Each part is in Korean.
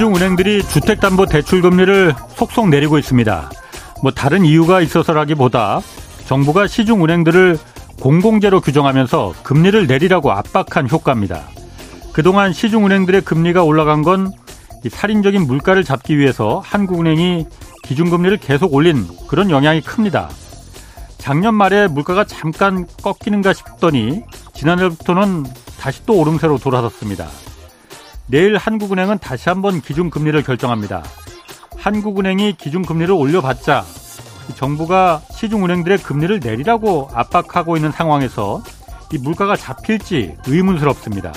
시중 은행들이 주택담보대출 금리를 속속 내리고 있습니다. 뭐 다른 이유가 있어서라기보다 정부가 시중 은행들을 공공재로 규정하면서 금리를 내리라고 압박한 효과입니다. 그동안 시중 은행들의 금리가 올라간 건 살인적인 물가를 잡기 위해서 한국은행이 기준금리를 계속 올린 그런 영향이 큽니다. 작년 말에 물가가 잠깐 꺾이는가 싶더니 지난해부터는 다시 또 오름세로 돌아섰습니다. 내일 한국은행은 다시 한번 기준금리를 결정합니다. 한국은행이 기준금리를 올려봤자 정부가 시중은행들의 금리를 내리라고 압박하고 있는 상황에서 이 물가가 잡힐지 의문스럽습니다.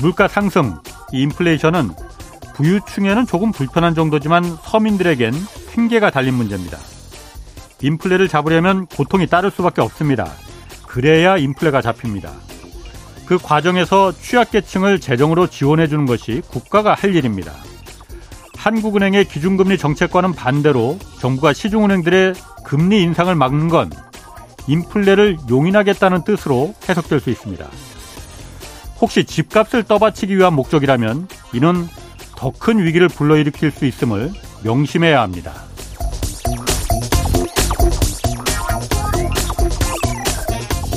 물가 상승, 이 인플레이션은 부유층에는 조금 불편한 정도지만 서민들에겐 핑계가 달린 문제입니다. 인플레를 잡으려면 고통이 따를 수밖에 없습니다. 그래야 인플레가 잡힙니다. 그 과정에서 취약계층을 재정으로 지원해 주는 것이 국가가 할 일입니다. 한국은행의 기준금리 정책과는 반대로 정부가 시중은행들의 금리 인상을 막는 건 인플레를 용인하겠다는 뜻으로 해석될 수 있습니다. 혹시 집값을 떠받치기 위한 목적이라면 이는 더 큰 위기를 불러일으킬 수 있음을 명심해야 합니다.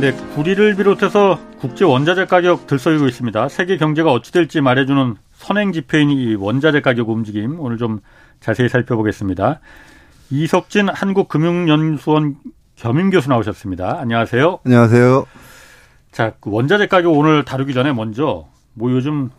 네, 구리를 비롯해서 국제 원자재 가격 들썩이고 있습니다. 세계 경제가 어찌 될지 말해주는 선행 지표인 이 원자재 가격 움직임 오늘 좀 자세히 살펴보겠습니다. 이석진 한국금융연수원 겸임 교수 나오셨습니다. 안녕하세요. 안녕하세요. 자, 그 원자재 가격 오늘 다루기 전에 먼저 뭐 요즘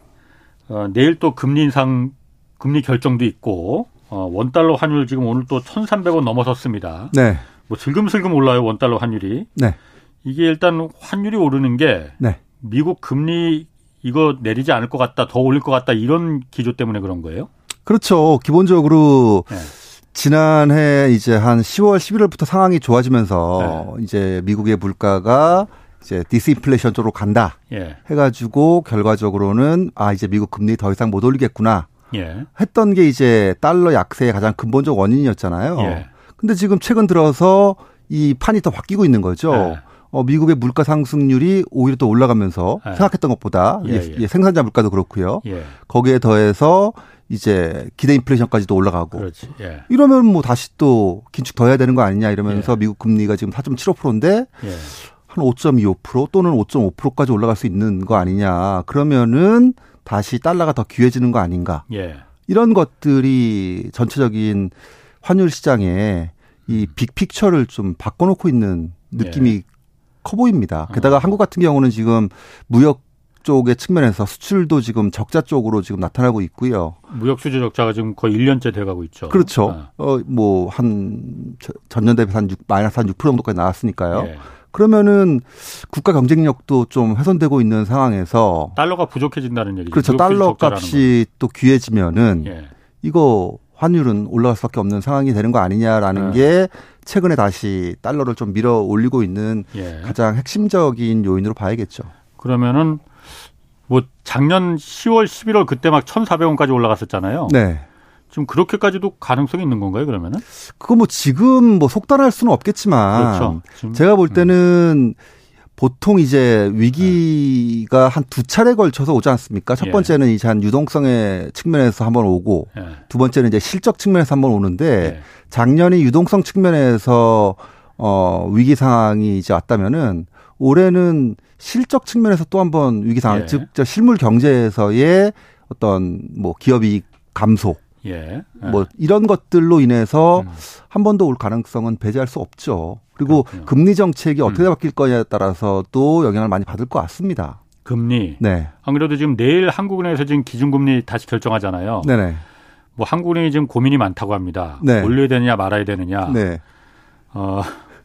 어, 내일 또 금리 인상 금리 결정도 있고 어, 원 달러 환율 지금 오늘 또 1,300원 넘어섰습니다. 네. 뭐 슬금슬금 올라요 원 달러 환율이. 네. 이게 일단 환율이 오르는 게 네. 미국 금리 이거 내리지 않을 것 같다, 더 올릴 것 같다 이런 기조 때문에 그런 거예요? 그렇죠. 기본적으로 네. 지난해 이제 한 10월, 11월부터 상황이 좋아지면서 네. 이제 미국의 물가가 이제 디스인플레이션 쪽으로 간다 예, 해가지고 결과적으로는 아 이제 미국 금리 더 이상 못 올리겠구나 예, 했던 게 이제 달러 약세의 가장 근본적 원인이었잖아요. 예. 근데 지금 최근 들어서 이 판이 더 바뀌고 있는 거죠. 네. 어, 미국의 물가 상승률이 오히려 또 올라가면서 네. 생각했던 것보다 예, 예, 예. 생산자 물가도 그렇고요. 예, 거기에 더해서 이제 기대 인플레이션까지도 올라가고 그렇지. 예, 이러면 뭐 다시 또 긴축 더 해야 되는 거 아니냐 이러면서 예. 미국 금리가 지금 4.75%인데 예, 한5.25% 또는 5.5%까지 올라갈 수 있는 거 아니냐. 그러면은 다시 달러가 더 귀해지는 거 아닌가. 예, 이런 것들이 전체적인 환율 시장에 이 빅픽처를 좀 바꿔놓고 있는 느낌이 예. 커 보입니다. 게다가 어. 한국 같은 경우는 지금 무역 쪽의 측면에서 수출도 지금 적자 쪽으로 지금 나타나고 있고요. 무역 수지 적자가 지금 거의 1년째 돼가고 있죠. 그렇죠. 아, 어, 뭐, 한, 저- 전년 대비 한 6, 마이너스 한 6% 정도까지 나왔으니까요. 예. 그러면은 국가 경쟁력도 좀 훼손되고 있는 상황에서 달러가 부족해진다는 얘기죠. 그렇죠. 달러 값이 또 귀해지면은 건. 예, 이거 환율은 올라갈 수밖에 없는 상황이 되는 거 아니냐라는 네. 게 최근에 다시 달러를 좀 밀어 올리고 있는 예. 가장 핵심적인 요인으로 봐야겠죠. 그러면은 뭐 작년 10월, 11월 그때 막 1,400원까지 올라갔었잖아요. 네. 지금 그렇게까지도 가능성이 있는 건가요? 그러면은? 그거 뭐 지금 뭐 속단할 수는 없겠지만 그렇죠. 지금, 제가 볼 때는 보통 이제 위기가 한 두 차례 걸쳐서 오지 않습니까? 첫 예. 번째는 이제 한 유동성의 측면에서 한번 오고 예, 두 번째는 이제 실적 측면에서 한번 오는데 예. 작년이 유동성 측면에서 어 위기 상황이 이제 왔다면은 올해는 실적 측면에서 또 한번 위기 상황 예. 즉저 실물 경제에서의 어떤 뭐 기업이 감소 예. 뭐 이런 것들로 인해서 음. 한번더 올 가능성은 배제할 수 없죠. 그리고 그렇군요. 금리 정책이 어떻게 음. 바뀔 거냐에 따라서도 영향을 많이 받을 것 같습니다. 금리. 네. 안 그래도 지금 내일 한국은행에서 지금 기준금리 다시 결정하잖아요. 네네. 뭐 한국은행이 지금 고민이 많다고 합니다. 네. 올려야 되느냐 말아야 되느냐. 네. 어,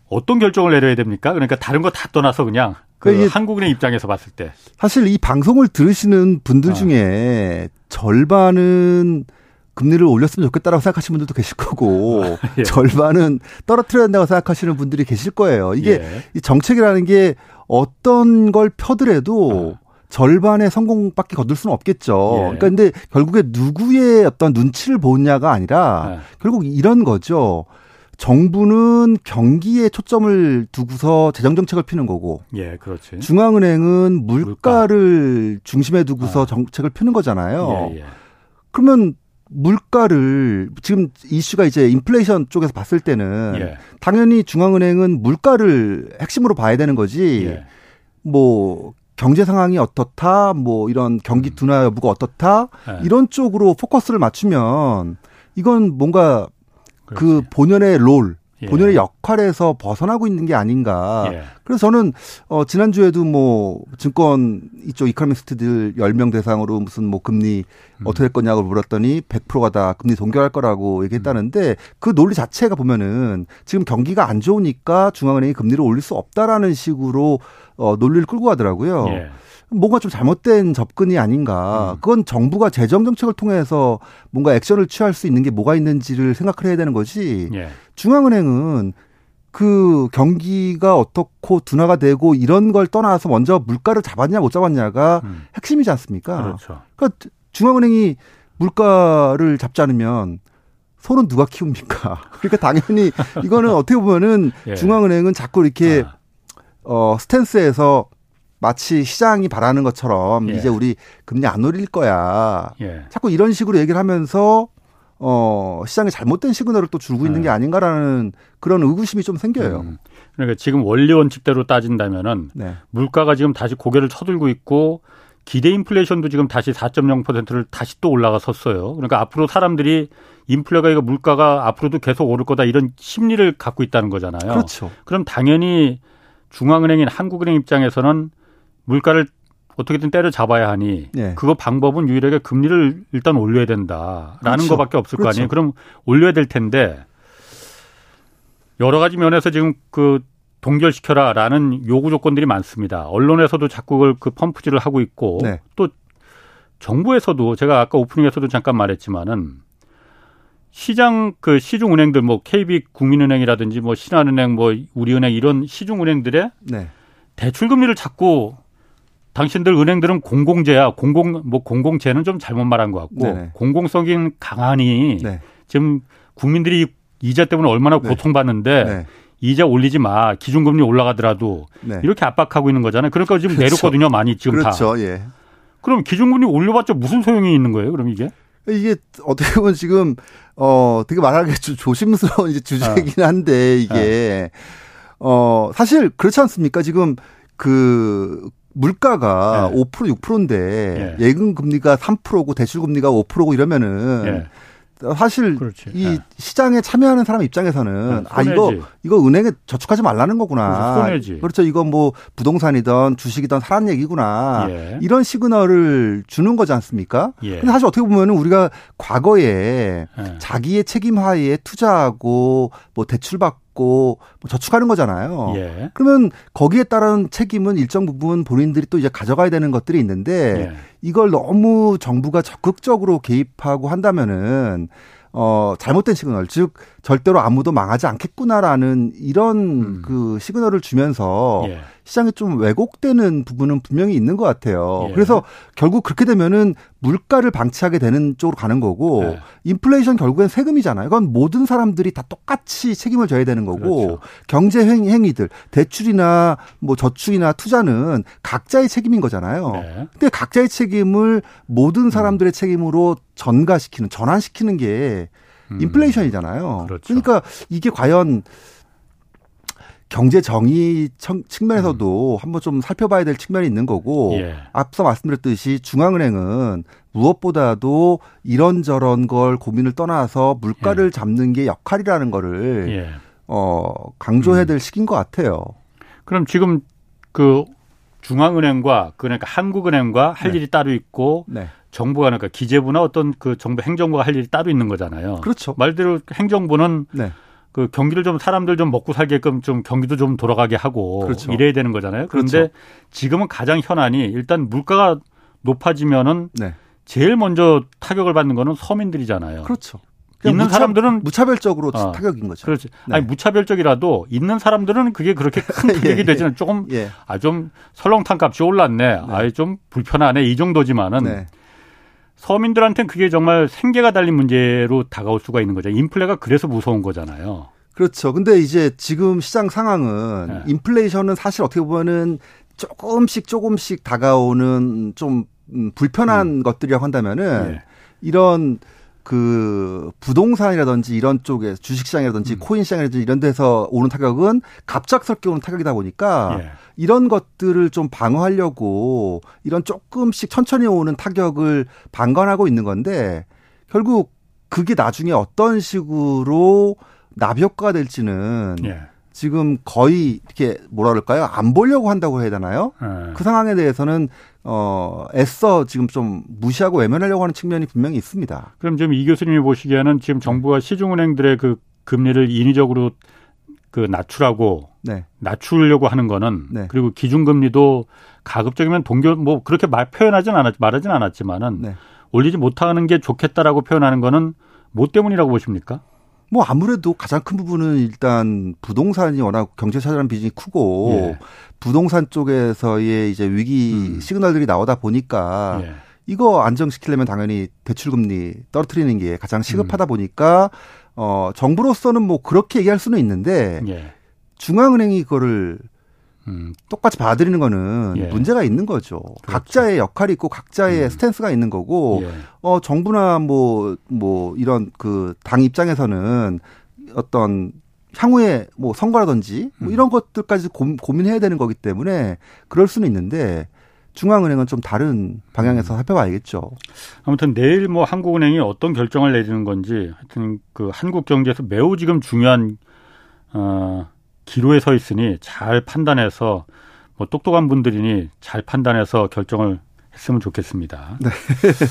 어떤 결정을 내려야 됩니까? 그러니까 다른 거 다 떠나서 그냥 그 그러니까 한국은행 입장에서 봤을 때. 사실 이 방송을 들으시는 분들 아. 중에 절반은 금리를 올렸으면 좋겠다라고 생각하시는 분들도 계실 거고 예. 절반은 떨어뜨려야 된다고 생각하시는 분들이 계실 거예요. 이게 예. 이 정책이라는 게 어떤 걸 펴더라도 어. 절반의 성공밖에 거둘 수는 없겠죠. 예. 그러니까 근데 결국에 누구의 어떤 눈치를 보느냐가 아니라 예. 결국 이런 거죠. 정부는 경기에 초점을 두고서 재정 정책을 피는 거고, 예, 그렇지. 중앙은행은 물가를 물가. 중심에 두고서 아. 정책을 피는 거잖아요. 예, 예. 그러면 물가를 지금 이슈가 이제 인플레이션 쪽에서 봤을 때는 예. 당연히 중앙은행은 물가를 핵심으로 봐야 되는 거지. 예. 뭐 경제 상황이 어떻다, 뭐 이런 경기 음. 둔화 여부가 어떻다 예. 이런 쪽으로 포커스를 맞추면 이건 뭔가 그 그렇지. 그 본연의 롤 예. 본연의 역할에서 벗어나고 있는 게 아닌가. 예. 그래서 저는 어 지난주에도 뭐 증권 이쪽 이카노미스트들 10명 대상으로 무슨 뭐 금리 음. 어떻게 할 거냐고 물었더니 100%가 다 금리 동결할 거라고 얘기했다는데 음. 그 논리 자체가 보면은 지금 경기가 안 좋으니까 중앙은행이 금리를 올릴 수 없다라는 식으로 어 논리를 끌고 가더라고요. 예. 뭔가 좀 잘못된 접근이 아닌가. 음. 그건 정부가 재정 정책을 통해서 뭔가 액션을 취할 수 있는 게 뭐가 있는지를 생각을 해야 되는 거지. 예. 중앙은행은 그 경기가 어떻고 둔화가 되고 이런 걸 떠나서 먼저 물가를 잡았냐 못 잡았냐가 음. 핵심이지 않습니까? 그렇죠. 그러니까 중앙은행이 물가를 잡지 않으면 손은 누가 키웁니까? 그러니까 당연히 이거는 어떻게 보면은 예. 중앙은행은 자꾸 이렇게 아. 어 스탠스에서 마치 시장이 바라는 것처럼 예. 이제 우리 금리 안 올릴 거야. 예. 자꾸 이런 식으로 얘기를 하면서 어 시장에 잘못된 시그널을 또 주고 있는 게 예. 아닌가라는 그런 의구심이 좀 생겨요. 음. 그러니까 지금 원리 원 칙대로 따진다면은 네. 물가가 지금 다시 고개를 쳐들고 있고 기대 인플레이션도 지금 다시 4.0%를 다시 또 올라가 섰어요. 그러니까 앞으로 사람들이 인플레가 이거 물가가 앞으로도 계속 오를 거다 이런 심리를 갖고 있다는 거잖아요. 그렇죠. 그럼 당연히 중앙은행인 한국은행 입장에서는 물가를 어떻게든 때려잡아야 하니 네. 그거 방법은 유일하게 금리를 일단 올려야 된다라는 그렇죠. 것밖에 없을 그렇죠. 거 아니에요. 그럼 올려야 될 텐데 여러 가지 면에서 지금 그 동결시켜라라는 요구 조건들이 많습니다. 언론에서도 자꾸 그걸 그 펌프질을 하고 있고 네. 또 정부에서도 제가 아까 오프닝에서도 잠깐 말했지만은 시장 그 시중 은행들 뭐 KB 국민은행이라든지 뭐 신한은행 뭐 우리은행 이런 시중 은행들의 네. 대출 금리를 자꾸 당신들 은행들은 공공재야. 공공 뭐 공공재는 좀 잘못 말한 것 같고 네네. 공공성인 강하니 네. 지금 국민들이 이자 때문에 얼마나 네. 고통받는데 네. 이자 올리지 마. 기준금리 올라가더라도 네. 이렇게 압박하고 있는 거잖아요. 그러니까 지금 그렇죠. 내렸거든요. 많이 지금 그렇죠. 다. 예. 그럼 기준금리 올려봤자 무슨 소용이 있는 거예요? 그럼 이게? 이게 어떻게 보면 지금 어 되게 말하기 조심스러운 이제 주제이긴 어. 한데 이게 어 사실 그렇지 않습니까? 지금 그 물가가 네. 5% 6%인데 예. 예금 금리가 3%고 대출 금리가 5%고 이러면은 예. 사실 그렇지. 이 네. 시장에 참여하는 사람 입장에서는 네, 아 이거 이거 은행에 저축하지 말라는 거구나. 손해지. 그렇죠. 이거 뭐 부동산이든 주식이든 사람 얘기구나. 예. 이런 시그널을 주는 거지 않습니까? 예. 근데 사실 어떻게 보면은 우리가 과거에 예. 자기의 책임 하에 투자하고 뭐 대출 받고 받고 뭐 저축하는 거잖아요. 예. 그러면 거기에 따른 책임은 일정 부분 본인들이 또 이제 가져가야 되는 것들이 있는데 예. 이걸 너무 정부가 적극적으로 개입하고 한다면은 어, 잘못된 시그널, 즉, 절대로 아무도 망하지 않겠구나라는 이런 음. 그 시그널을 주면서 예. 시장에 좀 왜곡되는 부분은 분명히 있는 것 같아요. 예. 그래서 결국 그렇게 되면은 물가를 방치하게 되는 쪽으로 가는 거고 예. 인플레이션 결국엔 세금이잖아요. 그건 모든 사람들이 다 똑같이 책임을 져야 되는 거고 그렇죠. 경제 행위들 대출이나 뭐 저축이나 투자는 각자의 책임인 거잖아요. 네. 근데 각자의 책임을 모든 사람들의 음. 책임으로 전가시키는 전환시키는 게 음. 인플레이션이잖아요. 그렇죠. 그러니까 이게 과연 경제 정의 측면에서도 음. 한번 좀 살펴봐야 될 측면이 있는 거고 예. 앞서 말씀드렸듯이 중앙은행은 무엇보다도 이런저런 걸 고민을 떠나서 물가를 예. 잡는 게 역할이라는 거를 예. 어 강조해야 음. 될 음. 시기인 것 같아요. 그럼 지금 그 중앙은행과 그러니까 한국은행과 할 네. 일이 따로 있고 네. 정부가 그러니까 기재부나 어떤 그 정부 행정부가 할 일이 따로 있는 거잖아요. 그렇죠. 말대로 행정부는 네. 그 경기를 좀 사람들 좀 먹고 살게끔 좀 경기도 좀 돌아가게 하고 그렇죠. 이래야 되는 거잖아요. 그런데 그렇죠. 지금은 가장 현안이 일단 물가가 높아지면은 네. 제일 먼저 타격을 받는 거는 서민들이잖아요. 그렇죠. 있는 무차, 사람들은 무차별적으로 어, 타격인 거죠. 그렇지. 네. 아니 무차별적이라도 있는 사람들은 그게 그렇게 큰 예, 타격이 예, 되지는 조금 예. 아좀 설렁탕 값이 올랐네. 네. 아이 좀 불편하네 이 정도지만은 네. 서민들한테는 그게 정말 생계가 달린 문제로 다가올 수가 있는 거죠. 인플레가 그래서 무서운 거잖아요. 그렇죠. 근데 이제 지금 시장 상황은 네. 인플레이션은 사실 어떻게 보면은 조금씩 조금씩 다가오는 좀 음, 불편한 음. 것들이라고 한다면은 네. 이런 그 부동산이라든지 이런 쪽에 주식시장이라든지 음. 코인 시장이라든지 이런 데서 오는 타격은 갑작스럽게 오는 타격이다 보니까 예. 이런 것들을 좀 방어하려고 이런 조금씩 천천히 오는 타격을 방관하고 있는 건데 결국 그게 나중에 어떤 식으로 나비효과가 될지는 예. 지금 거의 이렇게 뭐라 그럴까요? 안 보려고 한다고 해야 되나요? 예. 그 상황에 대해서는 어 애써 지금 좀 무시하고 외면하려고 하는 측면이 분명히 있습니다. 그럼 지금 이 교수님이 보시기에는 지금 정부가 시중은행들의 그 금리를 인위적으로 그 낮추라고 네. 낮추려고 하는 거는 네. 그리고 기준금리도 가급적이면 동결 뭐 그렇게 말 표현하진 않았 말하진 않았지만은 네. 올리지 못하는 게 좋겠다라고 표현하는 거는 뭐 때문이라고 보십니까? 뭐 아무래도 가장 큰 부분은 일단 부동산이 워낙 경제 차지하는 비중이 크고 예. 부동산 쪽에서의 이제 위기 음. 시그널들이 나오다 보니까 예. 이거 안정시키려면 당연히 대출금리 떨어뜨리는 게 가장 시급하다 음. 보니까 어 정부로서는 뭐 그렇게 얘기할 수는 있는데 예. 중앙은행이 그거를 음. 똑같이 받아들이는 거는 예. 문제가 있는 거죠. 그렇죠. 각자의 역할이 있고 각자의 음. 스탠스가 있는 거고, 예. 어, 정부나 뭐, 뭐, 이런 그 당 입장에서는 어떤 향후에 뭐 선거라든지 뭐 음. 이런 것들까지 고, 민해야 되는 거기 때문에 그럴 수는 있는데 중앙은행은 좀 다른 방향에서 음. 살펴봐야겠죠. 아무튼 내일 뭐 한국은행이 어떤 결정을 내리는 건지 하여튼 그 한국 경제에서 매우 지금 중요한 어 기로에 서 있으니 잘 판단해서 뭐 똑똑한 분들이니 잘 판단해서 결정을 했으면 좋겠습니다. 네.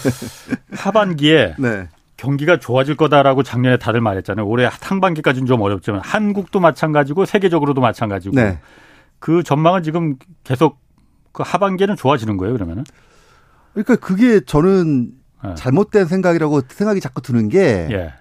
하반기에 네. 경기가 좋아질 거다라고 작년에 다들 말했잖아요. 올해 상반기까지는 좀 어렵지만 한국도 마찬가지고 세계적으로도 마찬가지고 네. 그 전망은 지금 계속 그 하반기에는 좋아지는 거예요. 그러면은? 그러니까 그게 저는 네. 잘못된 생각이라고 생각이 자꾸 드는 게 예.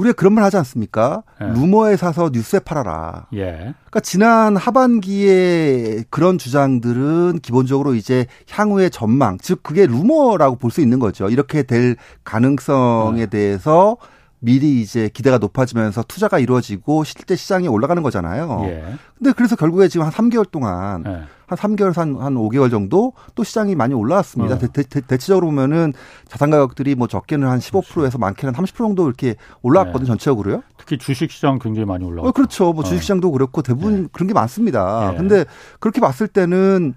우리가 그런 말 하지 않습니까? 예. 루머에 사서 뉴스에 팔아라. 예. 그러니까 지난 하반기에 그런 주장들은 기본적으로 이제 향후의 전망, 즉 그게 루머라고 볼 수 있는 거죠. 이렇게 될 가능성에 예. 대해서 미리 이제 기대가 높아지면서 투자가 이루어지고 실제 시장이 올라가는 거잖아요. 예. 근데 그래서 결국에 지금 한 3개월 동안 예. 한 3개월 한, 한 5개월 정도 또 시장이 많이 올라왔습니다. 어. 대, 대, 대체적으로 보면은 자산 가격들이 뭐 적게는 한 15%에서 많게는 30% 정도 이렇게 올라왔거든요. 네. 전체적으로요. 특히 주식 시장 굉장히 많이 올라왔죠. 어, 그렇죠. 뭐 주식 시장도 그렇고 대부분 네. 그런 게 많습니다. 네. 근데 그렇게 봤을 때는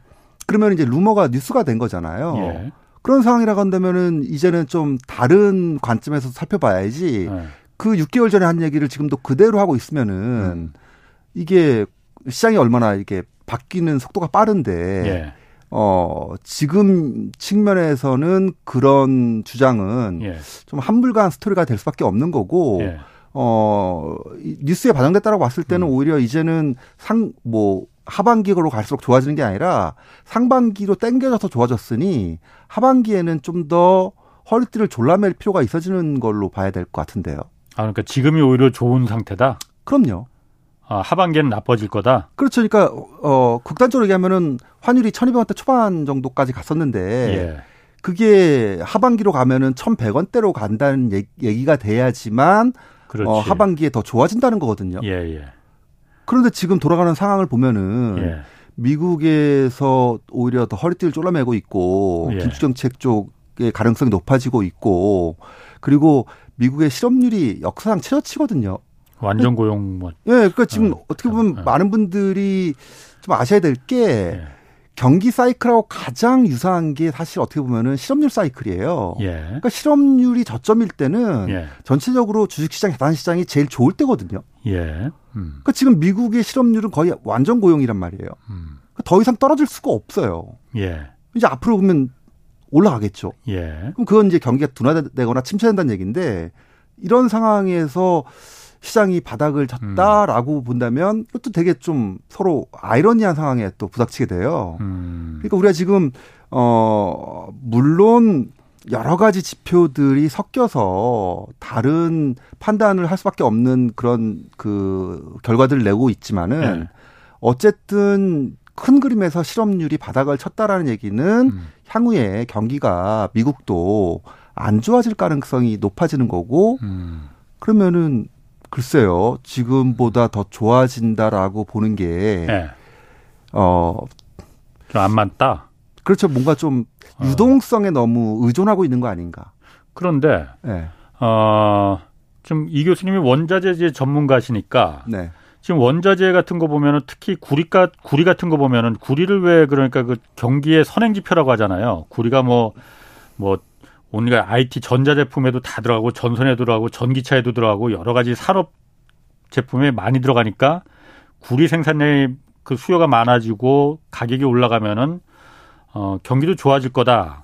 그러면 이제 루머가 뉴스가 된 거잖아요. 예. 그런 상황이라고 한다면은 이제는 좀 다른 관점에서 살펴봐야지. 네. 그 6개월 전에 한 얘기를 지금도 그대로 하고 있으면은 음. 이게 시장이 얼마나 이게 바뀌는 속도가 빠른데 예. 어 지금 측면에서는 그런 주장은 예. 좀 한물간 스토리가 될 수밖에 없는 거고 예. 어 뉴스에 반영됐다라고 봤을 때는 음. 오히려 이제는 상 뭐 하반기로 갈수록 좋아지는 게 아니라 상반기로 땡겨져서 좋아졌으니 하반기에는 좀 더 허리띠를 졸라맬 필요가 있어지는 걸로 봐야 될 것 같은데요. 아 그러니까 지금이 오히려 좋은 상태다. 그럼요. 아, 하반기에는 나빠질 거다. 그렇죠. 그러니까 어 극단적으로 얘기하면은 환율이 1,200원대 초반 정도까지 갔었는데 예. 그게 하반기로 가면은 1,100원대로 간다는 얘기가 돼야지만 어, 하반기에 더 좋아진다는 거거든요. 예, 예. 그런데 지금 돌아가는 상황을 보면은 예. 미국에서 오히려 더 허리띠를 졸라매고 있고 예. 긴축정책 쪽의 가능성이 높아지고 있고 그리고 미국의 실업률이 역사상 최저치거든요. 완전 고용 뭐. 예, 그러니까 지금 어, 떻게 보면 어. 많은 분들이 좀 아셔야 될게 예. 경기 사이클하고 가장 유사한 게 사실 어떻게 보면은 실업률 사이클이에요. 예. 그러니까 실업률이 저점일 때는 예. 전체적으로 주식시장, 자산시장이 제일 좋을 때거든요. 예. 음. 그러니까 지금 미국의 실업률은 거의 완전 고용이란 말이에요. 음. 그러니까 더 이상 떨어질 수가 없어요. 예. 이제 앞으로 보면 올라가겠죠. 예. 그럼 그건 이제 경기가 둔화되거나 침체된다는 얘기인데 이런 상황에서 시장이 바닥을 쳤다라고 음. 본다면 이것도 되게 좀 서로 아이러니한 상황에 또 부닥치게 돼요. 음. 그러니까 우리가 지금 어 물론 여러 가지 지표들이 섞여서 다른 판단을 할 수밖에 없는 그런 그 결과들을 내고 있지만은 네. 어쨌든 큰 그림에서 실업률이 바닥을 쳤다라는 얘기는 음. 향후에 경기가 미국도 안 좋아질 가능성이 높아지는 거고 음. 그러면은 글쎄요 지금보다 더 좋아진다라고 보는 게 네. 어. 좀 안 맞다. 그렇죠. 뭔가 좀 어. 유동성에 어. 너무 의존하고 있는 거 아닌가. 그런데 네. 어, 좀 이 교수님이 원자재 전문가시니까 네. 지금 원자재 같은 거 보면은 특히 구리가 구리 같은 거 보면은 구리를 왜 그러니까 그 경기의 선행 지표라고 하잖아요. 구리가 뭐뭐 뭐 온갖 IT 전자 제품에도 다 들어가고 전선에 들어가고 전기차에도 들어가고 여러 가지 산업 제품에 많이 들어가니까 구리 생산량이 그 수요가 많아지고 가격이 올라가면은 어, 경기도 좋아질 거다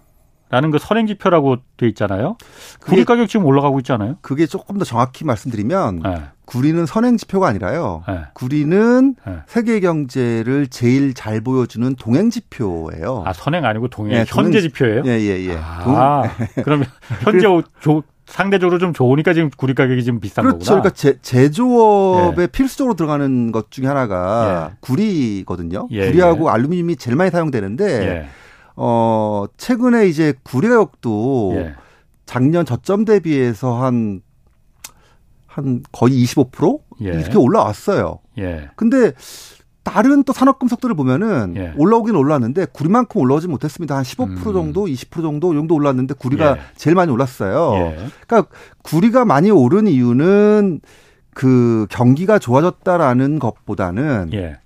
라는 그 선행 지표라고 돼 있잖아요. 구리 가격 지금 올라가고 있잖아요. 그게 조금 더 정확히 말씀드리면 네. 구리는 선행 지표가 아니라요. 네. 구리는 네. 세계 경제를 제일 잘 보여주는 동행 지표예요. 아 선행 아니고 동행 네, 현재 동행, 지표예요? 예예예. 예, 예. 아, 그러면 현재 조, 상대적으로 좀 좋으니까 지금 구리 가격이 지금 비싼 그렇죠. 거구나. 그러니까 제, 제조업에 예. 필수적으로 들어가는 것 중에 하나가 예. 구리거든요. 예, 구리하고 예. 알루미늄이 제일 많이 사용되는데 예. 어 최근에 이제 구리 가격도 예. 작년 저점 대비해서 한 한 거의 25% 이렇게 올라왔어요. 예. 근데 다른 또 산업금속들을 보면은 예. 올라오긴 올랐는데 구리만큼 올라오지 못했습니다. 한 15% 음. 정도, 20% 정도 정도 올랐는데 구리가 예. 제일 많이 올랐어요. 예. 그러니까 구리가 많이 오른 이유는 그 경기가 좋아졌다라는 것보다는 예.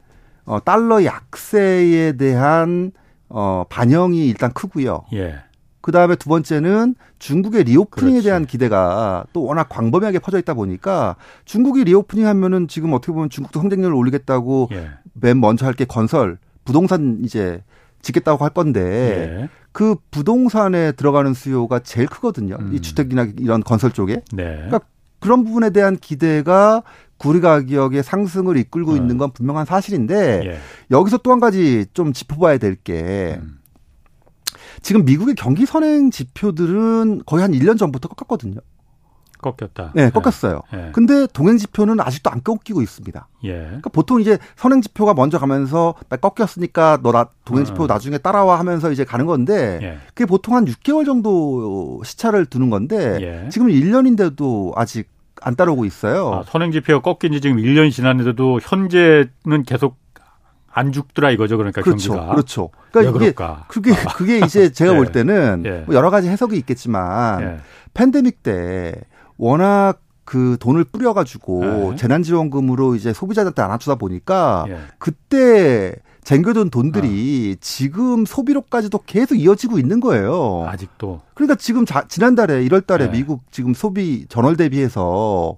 어, 달러 약세에 대한 어, 반영이 일단 크고요. 예. 그 다음에 두 번째는 중국의 reopening에 그렇지. 대한 기대가 또 워낙 광범위하게 퍼져 있다 보니까 중국이 reopening 하면은 지금 어떻게 보면 중국도 성장률을 올리겠다고 예. 맨 먼저 할 게 건설, 부동산 이제 짓겠다고 할 건데 예. 그 부동산에 들어가는 수요가 제일 크거든요. 음. 이 주택이나 이런 건설 쪽에. 네. 그러니까 그런 부분에 대한 기대가 구리 가격의 상승을 이끌고 어. 있는 건 분명한 사실인데 예. 여기서 또 한 가지 좀 짚어봐야 될게 음. 지금 미국의 경기 선행 지표들은 거의 한 1년 전부터 꺾었거든요. 꺾였다. 네, 꺾였어요. 예. 근데 동행 지표는 아직도 안 꺾이고 있습니다. 예. 그러니까 보통 이제 선행 지표가 먼저 가면서 나 꺾였으니까 너 나 동행 지표 어. 나중에 따라와 하면서 이제 가는 건데 예. 그게 보통 한 6개월 정도 시차를 두는 건데 예. 지금 1년인데도 아직 안 따르고 있어요. 아, 선행 지표가 꺾인 지 지금 1년이 지났는데도 현재는 계속 안 죽더라 이거죠. 그러니까 그렇죠. 경기가. 그렇죠. 그러니까 이게 그럴까? 그게 아. 그게 이제 제가 예. 볼 때는 예. 뭐 여러 가지 해석이 있겠지만 예. 팬데믹 때 워낙 그 돈을 뿌려가지고 예. 재난지원금으로 이제 소비자들한테 안 맞추다 보니까 예. 그때 쟁겨둔 돈들이 어. 지금 소비로까지도 계속 이어지고 있는 거예요. 아직도. 그러니까 지금 자, 지난달에 1월 달에 네. 미국 지금 소비 전월 대비해서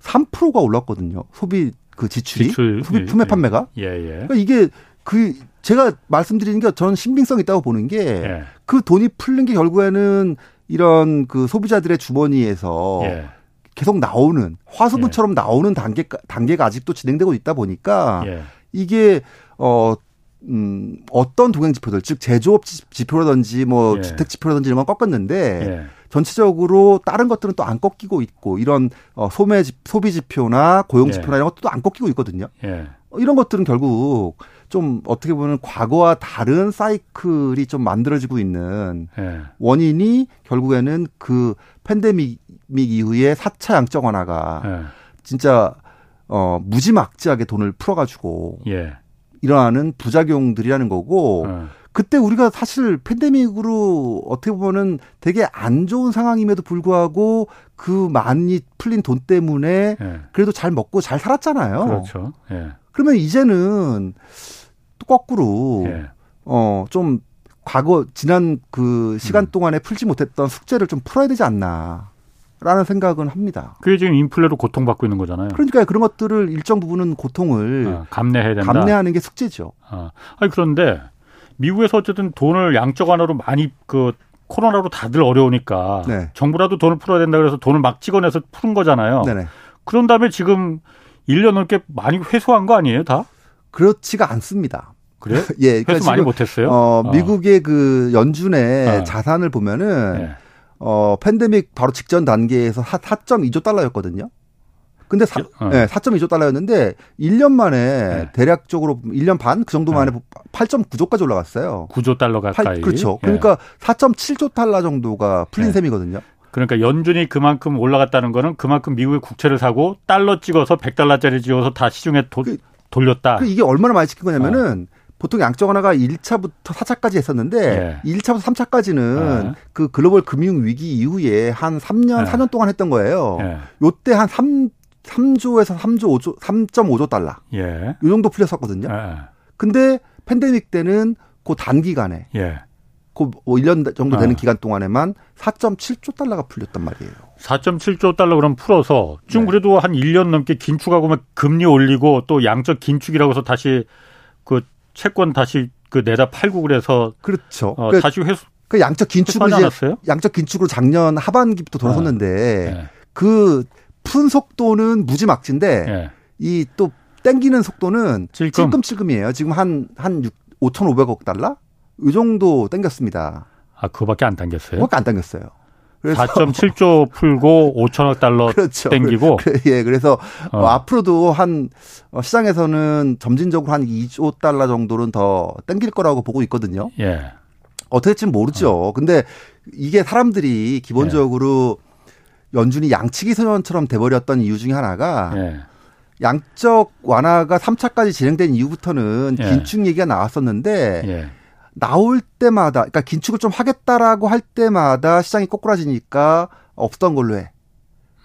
3%가 올랐거든요. 소비 그 지출이 지출, 소비 품매 판매가. 예, 예. 그러니까 이게 그 제가 말씀드리는 게 저는 신빙성 있다고 보는 게그 예. 그 돈이 풀린 게 결국에는 이런 그 소비자들의 주머니에서 예. 계속 나오는 화수분처럼 예. 나오는 단계 단계가 아직도 진행되고 있다 보니까 예. 이게 어 음, 어떤 동행 지표들, 즉 제조업 지표라든지 뭐 예. 주택 지표라든지 이런 건 꺾었는데 예. 전체적으로 다른 것들은 또 안 꺾이고 있고 이런 어, 소매 소비 지표나 고용 예. 지표나 이런 것도 안 꺾이고 있거든요. 예. 이런 것들은 결국 좀 어떻게 보면 과거와 다른 사이클이 좀 만들어지고 있는 예. 원인이 결국에는 그 팬데믹 이후에 4차 양적 완화가 예. 진짜 어 무지막지하게 돈을 풀어가지고 예. 일어나는 부작용들이라는 거고 예. 그때 우리가 사실 팬데믹으로 어떻게 보면은 되게 안 좋은 상황임에도 불구하고 그 많이 풀린 돈 때문에 예. 그래도 잘 먹고 잘 살았잖아요. 그렇죠. 예. 그러면 이제는 또 거꾸로 예. 어좀 과거 지난 그 시간 음. 동안에 풀지 못했던 숙제를 좀 풀어야 되지 않나. 라는 생각은 합니다. 그게 지금 인플레로 고통받고 있는 거잖아요. 그러니까 그런 것들을 일정 부분은 고통을 아, 감내해야 된다. 감내하는 게 숙제죠. 아, 아니 그런데 미국에서 어쨌든 돈을 양적 완화로 많이 그 코로나로 다들 어려우니까 네. 정부라도 돈을 풀어야 된다 그래서 돈을 막 찍어내서 푸는 거잖아요. 네네. 그런 다음에 지금 1년 넘게 많이 회수한 거 아니에요, 다? 그렇지가 않습니다. 그래요? 예, 그러니까 회수 많이 못했어요. 어, 어, 미국의 그 연준의 어. 자산을 보면은 네. 어 팬데믹 바로 직전 단계에서 4.2조 달러였거든요. 근데 사, 어. 네, 4.2조 달러였는데 1년 만에 네. 대략적으로 1년 반 그 정도 만에 네. 8.9조까지 올라갔어요. 9조 달러 가까이. 8, 그렇죠. 예. 그러니까 네. 4.7조 달러 정도가 풀린 셈이거든요. 그러니까 연준이 그만큼 올라갔다는 거는 그만큼 미국의 국채를 사고 달러 찍어서 100달러짜리 찍어서 다 시중에 도, 그, 돌렸다. 그 이게 얼마나 많이 찍힌 거냐면은 어. 보통 양적 완화가 1차부터 4차까지 했었는데 예. 1차부터 3차까지는 예. 그 글로벌 금융 위기 이후에 한 3년, 예. 4년 동안 했던 거예요. 예. 요때 한 3, 3조에서 3조 5조, 3.5조 달러. 예. 요 정도 풀렸었거든요. 예. 근데 팬데믹 때는 그 단기간에 예. 그 1년 뭐 정도 되는 아. 기간 동안에만 4.7조 달러가 풀렸단 말이에요. 4.7조 달러 그럼 풀어서 지금 네. 그래도 한 1년 넘게 긴축하고 막 금리 올리고 또 양적 긴축이라고 해서 다시 그 채권 다시 그 내다 팔고 그래서 그렇죠. 어, 그, 다시 회수 그 양적 긴축을 이제 양적 긴축으로 작년 하반기부터 돌아섰는데 아, 네. 그 푼 속도는 무지막지인데 네. 이또 땡기는 속도는 찔끔. 찔끔 찔끔이에요. 지금 한 한 5,500억 달러 이 정도 땡겼습니다. 아 그거밖에 안 당겼어요? 그거밖에 안 당겼어요. 4.7조 풀고 5천억 달러 그렇죠. 땡기고. 예, 그래서 어. 어, 앞으로도 한 어, 시장에서는 점진적으로 한 2조 달러 정도는 더 땡길 거라고 보고 있거든요. 예. 어떻게 될지 모르죠. 어. 근데 이게 사람들이 기본적으로 예. 연준이 양치기 소년처럼 돼버렸던 이유 중에 하나가 예. 양적 완화가 3차까지 진행된 이후부터는 예. 긴축 얘기가 나왔었는데 예. 나올 때마다 그러니까 긴축을 좀 하겠다라고 할 때마다 시장이 꼬꾸라지니까 없던 걸로 해.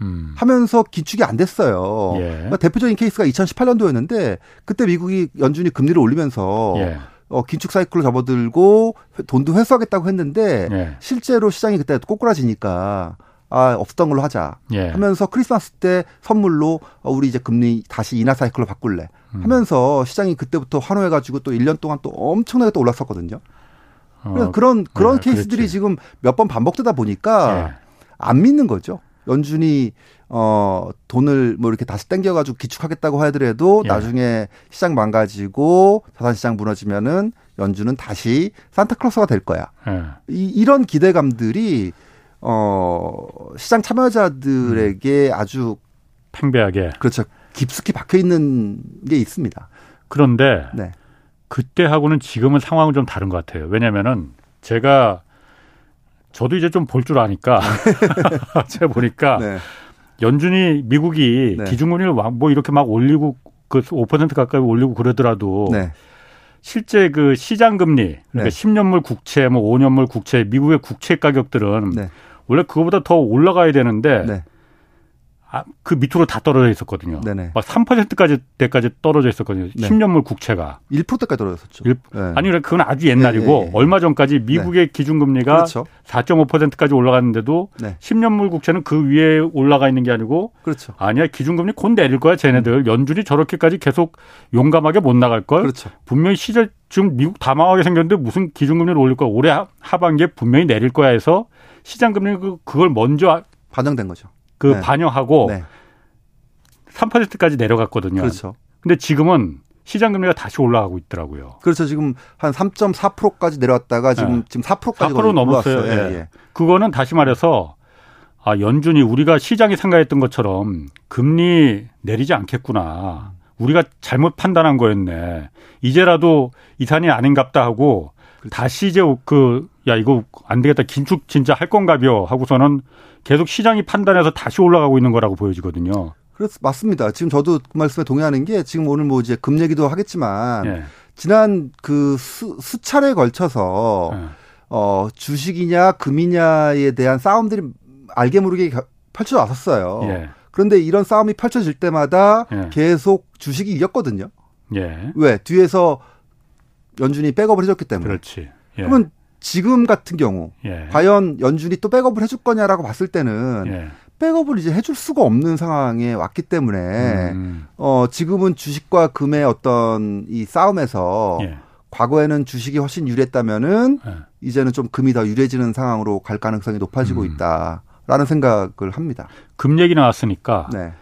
음. 하면서 긴축이 안 됐어요. 예. 그러니까 대표적인 케이스가 2018년도였는데 그때 미국이 연준이 금리를 올리면서 예. 어, 긴축 사이클로 접어들고 돈도 회수하겠다고 했는데 예. 실제로 시장이 그때 꼬꾸라지니까 아, 없었던 걸로 하자. 예. 하면서 크리스마스 때 선물로 어, 우리 이제 금리 다시 인하 사이클로 바꿀래. 음. 하면서 시장이 그때부터 환호해 가지고 또 1년 동안 또 엄청나게 또 올랐었거든요. 어, 그런 그런 네, 케이스들이 그렇지. 지금 몇 번 반복되다 보니까 예. 안 믿는 거죠. 연준이 어 돈을 뭐 이렇게 다시 땡겨 가지고 기축하겠다고 하더라도 예. 나중에 시장 망가지고 자산 시장 무너지면은 연준은 다시 산타클로스가 될 거야. 예. 이, 이런 기대감들이 어, 시장 참여자들에게 음. 아주 팽배하게 그렇죠. 깊숙이 박혀 있는 게 있습니다. 그런데 네. 그때하고는 지금은 상황은 좀 다른 것 같아요. 왜냐면은 제가 저도 이제 좀 볼 줄 아니까 제가 보니까 네. 연준이 미국이 네. 기준금리를 뭐 이렇게 막 올리고 그 5% 가까이 올리고 그러더라도 네. 실제 그 시장 금리 그러니까 네. 10년물 국채 뭐 5년물 국채 미국의 국채 가격들은 네. 원래 그거보다 더 올라가야 되는데 네. 아, 그 밑으로 다 떨어져 있었거든요. 네네. 막 3%까지 때까지 떨어져 있었거든요. 네. 10년물 국채가 1%대까지 떨어졌었죠. 1, 네. 아니 그건 아주 옛날이고 네, 네, 네. 얼마 전까지 미국의 기준금리가 그렇죠. 4.5%까지 올라갔는데도 10년물 국채는 그 위에 올라가 있는 게 아니고 그렇죠. 아니야 기준금리 곧 내릴 거야 쟤네들 음. 연준이 저렇게까지 계속 용감하게 못 나갈 걸. 그렇죠. 분명히 시절 지금 미국 다 망하게 생겼는데 무슨 기준금리를 올릴 거야 올해 하반기에 분명히 내릴 거야 해서 시장 금리 그 그걸 먼저 반영된 거죠. 그 네. 반영하고 네. 3%까지 내려갔거든요. 그렇죠. 근데 지금은 시장 금리가 다시 올라가고 있더라고요. 그렇죠. 지금 한 3.4%까지 내려왔다가 지금 네. 지금 4%까지 4% 넘었어요. 예. 예. 예. 그거는 다시 말해서 아, 연준이 우리가 시장이 생각했던 것처럼 금리 내리지 않겠구나. 우리가 잘못 판단한 거였네. 이제라도 이 산이 아닌갑다 하고 그렇죠. 다시 이제 그, 야, 이거 안 되겠다. 긴축 진짜 할 건가벼 하고서는 계속 시장이 판단해서 다시 올라가고 있는 거라고 보여지거든요. 그렇습 맞습니다. 지금 저도 그 말씀에 동의하는 게 지금 오늘 뭐 이제 금 얘기도 하겠지만 예. 지난 그 수, 수차례 걸쳐서 예. 어, 주식이냐 금이냐에 대한 싸움들이 알게 모르게 펼쳐져 왔었어요. 예. 그런데 이런 싸움이 펼쳐질 때마다 예. 계속 주식이 이겼거든요. 예. 왜? 뒤에서 연준이 백업을 해줬기 때문에. 그렇지. 예. 그러면 지금 같은 경우 예. 과연 연준이 또 백업을 해줄 거냐라고 봤을 때는 예. 백업을 이제 해줄 수가 없는 상황에 왔기 때문에 음. 어 지금은 주식과 금의 어떤 이 싸움에서 예. 과거에는 주식이 훨씬 유리했다면은 예. 이제는 좀 금이 더 유리해지는 상황으로 갈 가능성이 높아지고 음. 있다라는 생각을 합니다. 금 얘기 나왔으니까 네.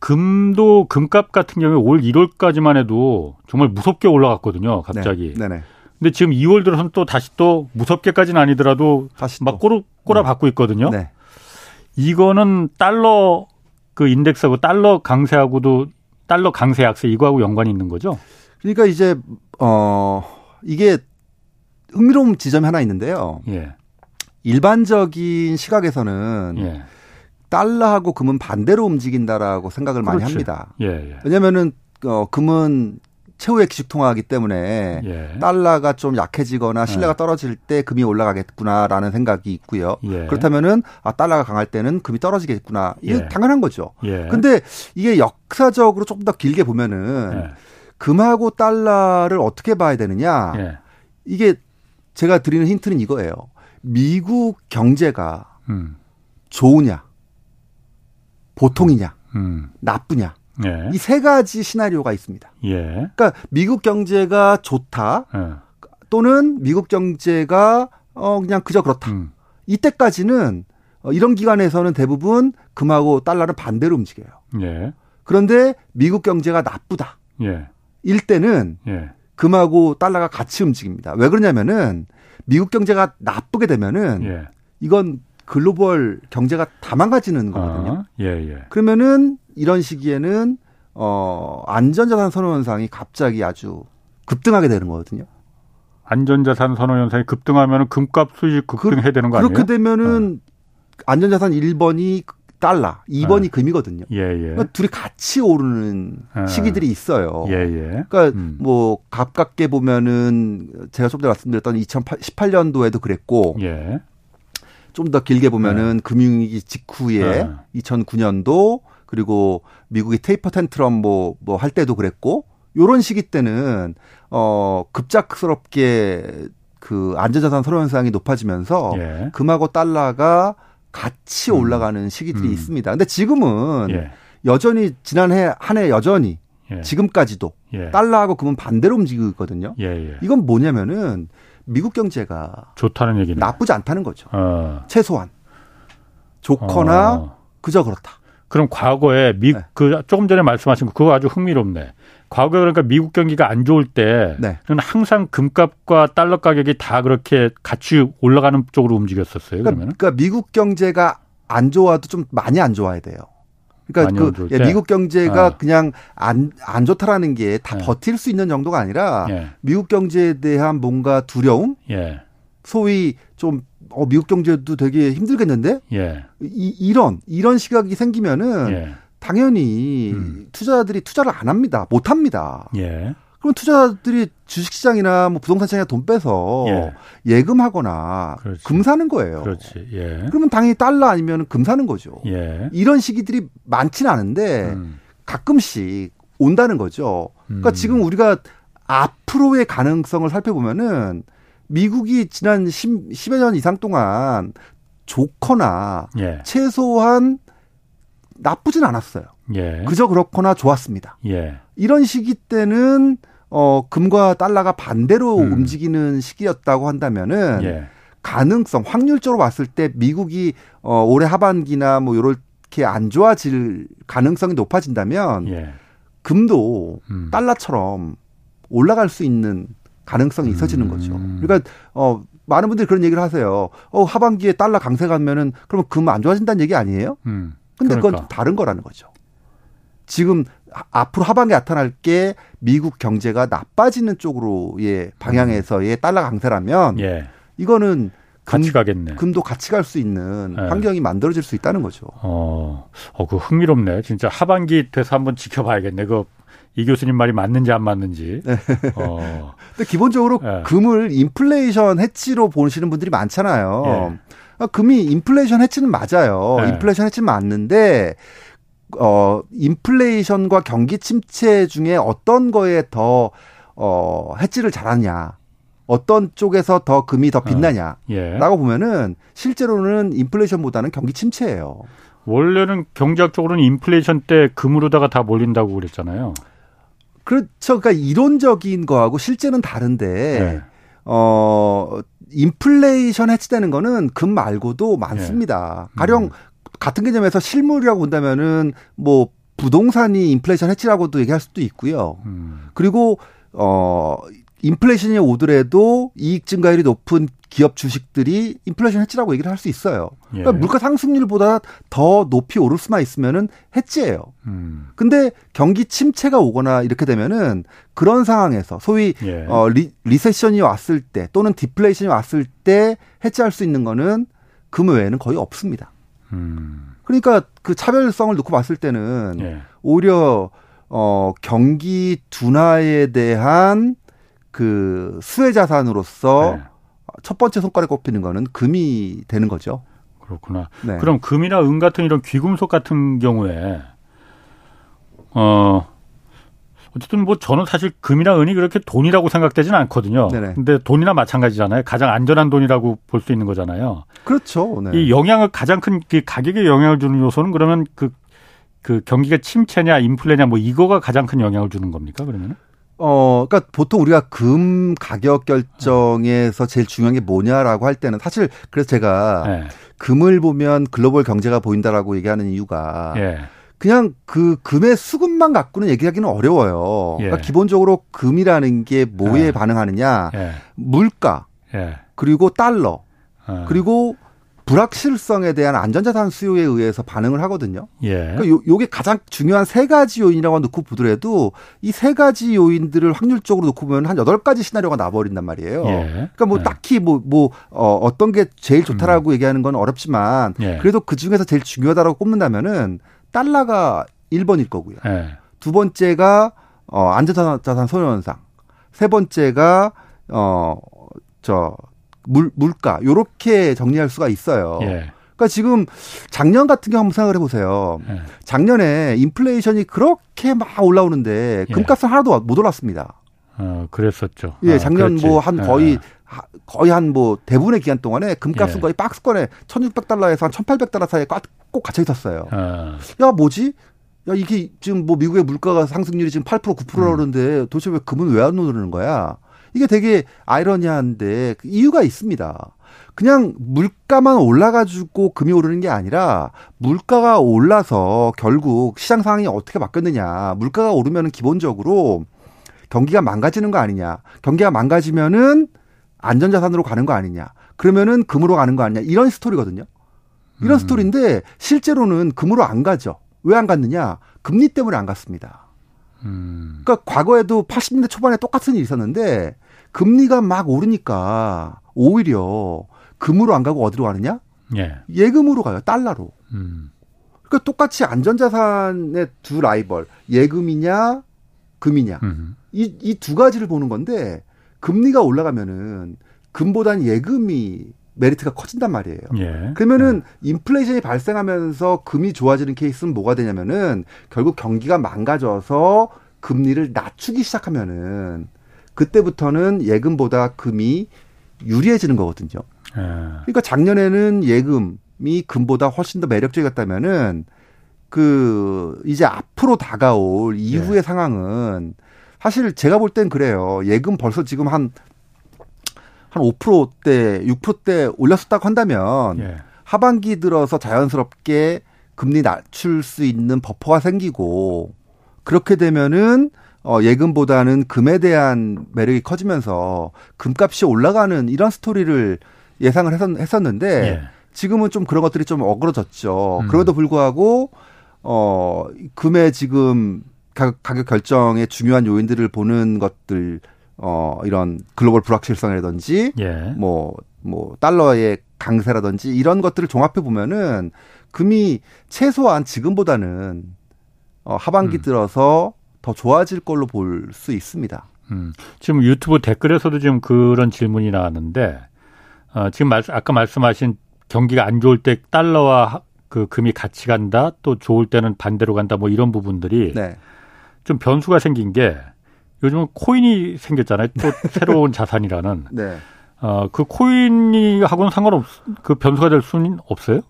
금도 금값 같은 경우에 올 1월까지만 해도 정말 무섭게 올라갔거든요. 갑자기. 네. 네네. 근데 지금 2월 들어서는 또 다시 또 무섭게까지는 아니더라도 다시 막 꼬르 꼬라박고 있거든요. 네. 이거는 달러 그 인덱스하고 달러 강세하고도 달러 강세 약세 이거하고 연관이 있는 거죠? 그러니까 이제 어 이게 흥미로운 지점이 하나 있는데요. 예. 일반적인 시각에서는 예. 달러하고 금은 반대로 움직인다라고 생각을 그렇지. 많이 합니다. 예, 예. 왜냐면은 어 금은 최후의 기축 통화이기 때문에 예. 달러가 좀 약해지거나 신뢰가 예. 떨어질 때 금이 올라가겠구나라는 생각이 있고요. 예. 그렇다면은 아 달러가 강할 때는 금이 떨어지겠구나. 이게 예. 당연한 거죠. 예. 근데 이게 역사적으로 조금 더 길게 보면은 예. 금하고 달러를 어떻게 봐야 되느냐? 이게 제가 드리는 힌트는 이거예요. 미국 경제가 음. 좋으냐, 보통이냐, 음. 나쁘냐. 예. 이세 가지 시나리오가 있습니다. 예. 그러니까 미국 경제가 좋다 예. 또는 미국 경제가 어 그냥 그저 그렇다. 음. 이때까지는 어, 이런 기관에서는 대부분 금하고 달러는 반대로 움직여요. 예. 그런데 미국 경제가 나쁘다. 예. 일 때는 예. 금하고 달러가 같이 움직입니다. 왜 그러냐면은 미국 경제가 나쁘게 되면은 예. 이건 글로벌 경제가 다 망가지는 거거든요. 아, 예, 예. 그러면은 이런 시기에는 어 안전자산 선호 현상이 갑자기 아주 급등하게 되는 거거든요. 안전자산 선호 현상이 급등하면 금값 수익 급등해야 그, 되는 거 아니에요? 그렇게 되면은 어. 안전자산 1번이 달러, 2번이 어. 금이거든요. 예, 예. 그러니까 둘이 같이 오르는 어. 시기들이 있어요. 예, 예. 그러니까 음. 뭐 가깝게 보면은 제가 좀 전에 말씀드렸던 2018년도에도 그랬고 예. 좀 더 길게 보면은 네. 금융위기 직후에 2009년도 그리고 미국이 테이퍼 텐트럼 뭐 뭐 할 때도 그랬고 요런 시기 때는 어 급작스럽게 그 안전자산 선호 현상이 높아지면서 예. 금하고 달러가 같이 음. 올라가는 시기들이 음. 있습니다. 근데 지금은 예. 여전히 지난해 한 해 여전히 예. 지금까지도 예. 달러하고 금은 반대로 움직이고 있거든요. 예, 예. 이건 뭐냐면은 미국 경제가 좋다는 얘기는 나쁘지 않다는 거죠. 어. 최소한 좋거나 어. 그저 그렇다. 그럼 과거에 미, 네. 그 조금 전에 말씀하신 거 그거 아주 흥미롭네. 과거에 그러니까 미국 경기가 안 좋을 때는 네. 항상 금값과 달러 가격이 다 그렇게 같이 올라가는 쪽으로 움직였었어요. 그러니까, 그러면 그러니까 미국 경제가 안 좋아도 좀 많이 안 좋아야 돼요. 그러니까 그 예, 미국 경제가 아. 그냥 안, 안 좋다라는 게다 예. 버틸 수 있는 정도가 아니라 예. 미국 경제에 대한 뭔가 두려움, 예. 소위 좀 어, 미국 경제도 되게 힘들겠는데? 예. 이, 이런, 이런 시각이 생기면은 예. 당연히 음. 투자들이 투자를 안 합니다. 못 합니다. 예. 그럼 투자들이 주식시장이나 뭐 부동산 시장에 돈 빼서 예. 금하거나 금 사는 거예요. 그렇지. 예. 그러면 당연히 달러 아니면 금 사는 거죠. 예. 이런 시기들이 많지는 않은데 음. 가끔씩 온다는 거죠. 그러니까 음. 지금 우리가 앞으로의 가능성을 살펴보면은 미국이 지난 10, 10여 년 이상 동안 좋거나 예. 최소한 나쁘진 않았어요. 예. 그저 그렇거나 좋았습니다. 예. 이런 시기 때는 어 금과 달러가 반대로 음. 움직이는 시기였다고 한다면은 예. 가능성 확률적으로 봤을 때 미국이 어 올해 하반기나 뭐 요렇게 안 좋아질 가능성이 높아진다면 예. 금도 음. 달러처럼 올라갈 수 있는 가능성이 있어지는 음. 거죠. 그러니까 어 많은 분들이 그런 얘기를 하세요. 어 하반기에 달러 강세 가면은 그러면 금 안 좋아진다는 얘기 아니에요? 음. 근데 그러니까. 그건 다른 거라는 거죠. 지금 앞으로 하반기에 나타날 게 미국 경제가 나빠지는 쪽으로의 방향에서의 달러 강세라면 예. 이거는 금, 같이 가겠네. 금도 같이 갈 수 있는 네. 환경이 만들어질 수 있다는 거죠. 어, 어, 그 흥미롭네. 진짜 하반기 돼서 한번 지켜봐야겠네. 그 이 교수님 말이 맞는지 안 맞는지. 네. 어. 근데 기본적으로 네. 금을 인플레이션 해치로 보시는 분들이 많잖아요. 네. 금이 인플레이션 해치는 맞아요. 예. 인플레이션 해치는 맞는데 어 인플레이션과 경기 침체 중에 어떤 거에 더 어, 해치를 잘하냐. 어떤 쪽에서 더 금이 더 빛나냐라고 어. 예. 보면은 실제로는 인플레이션보다는 경기 침체예요. 원래는 경제학적으로는 인플레이션 때 금으로다가 다 몰린다고 그랬잖아요. 그렇죠. 그러니까 이론적인 거하고 실제는 다른데 네. 어 인플레이션 해치되는 거는 금 말고도 많습니다. 네. 가령 음. 같은 개념에서 실물이라고 본다면은 뭐 부동산이 인플레이션 해치라고도 얘기할 수도 있고요. 음. 그리고 어 인플레이션이 오더라도 이익 증가율이 높은 기업 주식들이 인플레이션 해지라고 얘기를 할 수 있어요. 그러니까 예. 물가 상승률보다 더 높이 오를 수만 있으면은 해지예요. 음. 근데 경기 침체가 오거나 이렇게 되면은 그런 상황에서 소위 예. 어 re, recession이 왔을 때 또는 디플레이션이 왔을 때 해지할 수 있는 거는 금 외에는 거의 없습니다. 음. 그러니까 그 차별성을 놓고 봤을 때는 예. 오히려 어 경기 둔화에 대한 그 수혜 자산으로서 네. 첫 번째 손가락에 꼽히는 거는 금이 되는 거죠. 그렇구나. 네. 그럼 금이나 은 같은 이런 귀금속 같은 경우에 어 어쨌든 뭐 저는 사실 금이나 은이 그렇게 돈이라고 생각되지는 않거든요. 네네. 근데 돈이나 마찬가지잖아요. 가장 안전한 돈이라고 볼 수 있는 거잖아요. 그렇죠. 네. 이 영향을 가장 큰 그 가격에 영향을 주는 요소는 그러면 그, 그 경기가 침체냐 인플레냐 뭐 이거가 가장 큰 영향을 주는 겁니까 그러면은? 어, 그러니까 보통 우리가 금 가격 결정에서 제일 중요한 게 뭐냐라고 할 때는 사실 그래서 제가 네. 금을 보면 글로벌 경제가 보인다라고 얘기하는 이유가 네. 그냥 그 금의 수급만 갖고는 얘기하기는 어려워요. 예. 그러니까 기본적으로 금이라는 게 뭐에 예. 반응하느냐, 예. 물가, 예. 그리고 달러, 어. 그리고 불확실성에 대한 안전자산 수요에 의해서 반응을 하거든요. 예. 그러니까 요, 요게 가장 중요한 세 가지 요인이라고 놓고 보더라도 이 세 가지 요인들을 확률적으로 놓고 보면 한 여덟 가지 시나리오가 나버린단 말이에요. 예. 그러니까 뭐 예. 딱히 뭐, 뭐, 어, 어떤 게 제일 좋다라고 음. 얘기하는 건 어렵지만 예. 그래도 그 중에서 제일 중요하다고 꼽는다면은 달러가 1번일 거고요. 예. 두 번째가 어, 안전자산 소요현상. 세 번째가 어, 저 물, 물가 요렇게 정리할 수가 있어요. 예. 그러니까 지금 작년 같은 경우 한번 생각을 해보세요. 예. 작년에 인플레이션이 그렇게 막 올라오는데 예. 금값은 예. 하나도 못 올랐습니다. 어, 그랬었죠. 예, 아, 작년 뭐한 예. 거의 거의 한 뭐 대부분의 기간 동안에 금값은 예. 거의 박스권에 1,600달러에서 한 1,800달러 사이에 꼭 갇혀 있었어요. 아. 야, 뭐지? 야, 이게 지금 뭐 미국의 물가가 상승률이 지금 8% 9%라는데 음. 도대체 왜 금은 왜 안 오르는 거야? 이게 되게 아이러니한데 그 이유가 있습니다. 그냥 물가만 올라가지고 금이 오르는 게 아니라 물가가 올라서 결국 시장 상황이 어떻게 바뀌었느냐. 물가가 오르면 기본적으로 경기가 망가지는 거 아니냐. 경기가 망가지면은 안전자산으로 가는 거 아니냐. 그러면은 금으로 가는 거 아니냐. 이런 스토리거든요. 이런 음. 스토리인데 실제로는 금으로 안 가죠. 왜 안 갔느냐? 금리 때문에 안 갔습니다. 음. 그러니까 과거에도 80년대 초반에 똑같은 일이 있었는데 금리가 막 오르니까 오히려 금으로 안 가고 어디로 가느냐? 예. 예금으로 가요. 달러로. 음. 그러니까 똑같이 안전자산의 두 라이벌 예금이냐 금이냐 음. 이이 두 가지를 보는 건데 금리가 올라가면은 금보다는 예금이 메리트가 커진단 말이에요. 예. 그러면은 예. 인플레이션이 발생하면서 금이 좋아지는 케이스는 뭐가 되냐면은 결국 경기가 망가져서 금리를 낮추기 시작하면은 그때부터는 예금보다 금이 유리해지는 거거든요. 예. 그러니까 작년에는 예금이 금보다 훨씬 더 매력적이었다면은 그 이제 앞으로 다가올 이후의 예. 상황은 사실 제가 볼 땐 그래요. 예금 벌써 지금 한 한 5%대, 6%대 올렸었다고 한다면 예. 하반기 들어서 자연스럽게 금리 낮출 수 있는 버퍼가 생기고 그렇게 되면은 어 예금보다는 금에 대한 매력이 커지면서 금값이 올라가는 이런 스토리를 예상을 했었, 는데 예. 지금은 좀 그런 것들이 좀 어그러졌죠. 음. 그럼에도 불구하고 어 금의 지금 가격, 결정의 중요한 요인들을 보는 것들 어 이런 글로벌 불확실성이라든지 예. 뭐, 뭐 달러의 강세라든지 이런 것들을 종합해 보면은 금이 최소한 지금보다는 어 하반기 음. 들어서 더 좋아질 걸로 볼 수 있습니다. 음. 지금 유튜브 댓글에서도 지금 그런 질문이 나왔는데 어, 지금 말, 아까 말씀하신 경기가 안 좋을 때 달러와 그 금이 같이 간다 또 좋을 때는 반대로 간다 뭐 이런 부분들이 네. 좀 변수가 생긴 게 요즘은 코인이 생겼잖아요. 또 새로운 자산이라는. 네. 어, 그 코인이 하고는 상관없, 그 변수가 될 수는 없어요?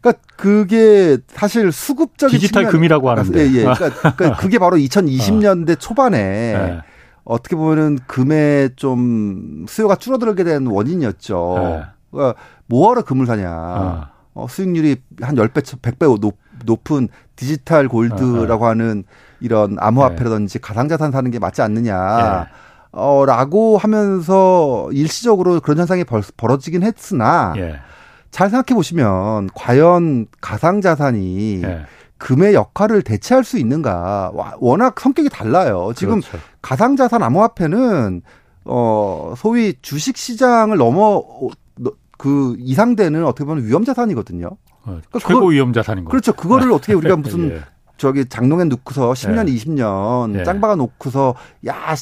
그러니까 그게 사실 수급적인 디지털 측면, 금이라고 하는데. 예, 예. 그러니까, 그러니까 그게 바로 2020년대 어. 초반에 네. 어떻게 보면은 금에 좀 수요가 줄어들게 된 원인이었죠. 네. 그러니까 뭐하러 금을 사냐. 어. 어, 수익률이 한 10배, 100배 높, 높은 디지털 골드라고 어, 어. 하는 이런 암호화폐라든지 네. 가상자산 사는 게 맞지 않느냐. 네. 어, 라고 하면서 일시적으로 그런 현상이 벌, 벌어지긴 했으나 예. 잘 생각해 보시면 과연 가상자산이 예. 금의 역할을 대체할 수 있는가? 워낙 성격이 달라요. 지금 그렇죠. 가상자산 암호화폐는 어 소위 주식 시장을 넘어 그 이상되는 어떻게 보면 위험 자산이거든요. 어, 그러니까 최고 그걸, 위험 자산인 거죠. 그렇죠. 그거를 어떻게 우리가 무슨 예. 저기 장롱에 넣고서 10년, 예. 20년 예. 짱박아 놓고서 야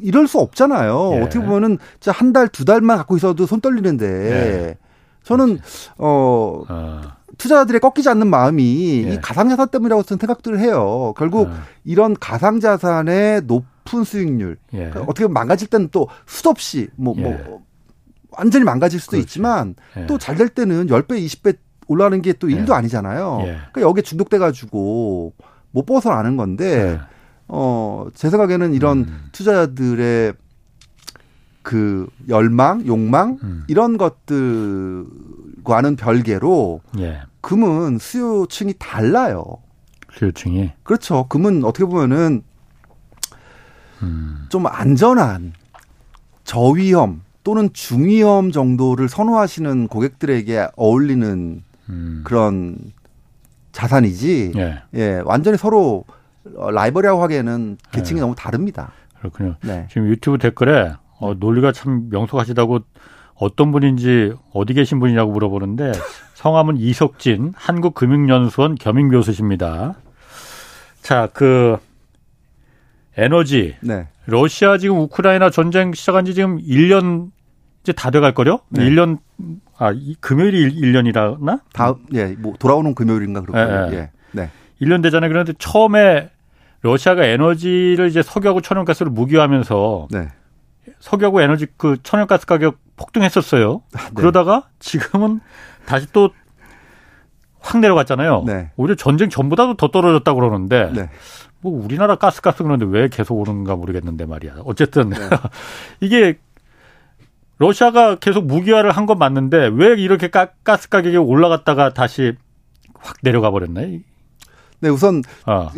이럴 수 없잖아요. 예. 어떻게 보면은 한 달, 두 달만 갖고 있어도 손 떨리는데 예. 저는 어, 어. 투자자들의 꺾이지 않는 마음이 예. 이 가상자산 때문이라고 생각들을 해요. 결국 어. 이런 가상자산의 높은 수익률 예. 그러니까 어떻게 보면 망가질 때는 또 수없이 뭐, 뭐 예. 완전히 망가질 수도 그렇지. 있지만 예. 또잘 될 때는 10배, 20배 올라가는 게 또 일도 예. 아니잖아요. 예. 그러니까 여기에 중독돼 가지고 못 벗어나는 건데 어, 제 생각에는 이런 음. 투자자들의 그 열망, 욕망 음. 이런 것들과는 별개로 예. 금은 수요층이 달라요. 수요층이 그렇죠. 금은 어떻게 보면은 음. 좀 안전한 저위험 또는 중위험 정도를 선호하시는 고객들에게 어울리는 음. 그런 자산이지. 예. 예. 완전히 서로 라이벌이라고 하기에는 계층이 예. 너무 다릅니다. 그렇군요. 네. 지금 유튜브 댓글에 어, 논리가 참 명석하시다고 어떤 분인지 어디 계신 분이냐고 물어보는데 성함은 이석진 한국금융연수원 겸임 교수십니다. 자, 그 에너지. 네. 러시아 지금 우크라이나 전쟁 시작한 지 지금 1년 이제 다 돼갈 거요? 네. 1년 아, 이, 금요일이 1년이라나? 다음 예, 뭐 돌아오는 금요일인가 그렇고요. 예. 예. 네. 1년 되잖아요. 그런데 처음에 러시아가 에너지를 이제 석유하고 천연가스를 무기화하면서 네. 석유하고 에너지 그 천연가스 가격 폭등했었어요. 네. 그러다가 지금은 다시 또 확 내려갔잖아요. 네. 오히려 전쟁 전보다도 더 떨어졌다고 그러는데 네. 뭐 우리나라 가스가스 그런데 왜 계속 오르는가 모르겠는데 말이야. 어쨌든 네. 이게 러시아가 계속 무기화를 한 건 맞는데 왜 이렇게 가, 가스 가격이 올라갔다가 다시 확 내려가 버렸나요? 네, 우선 어.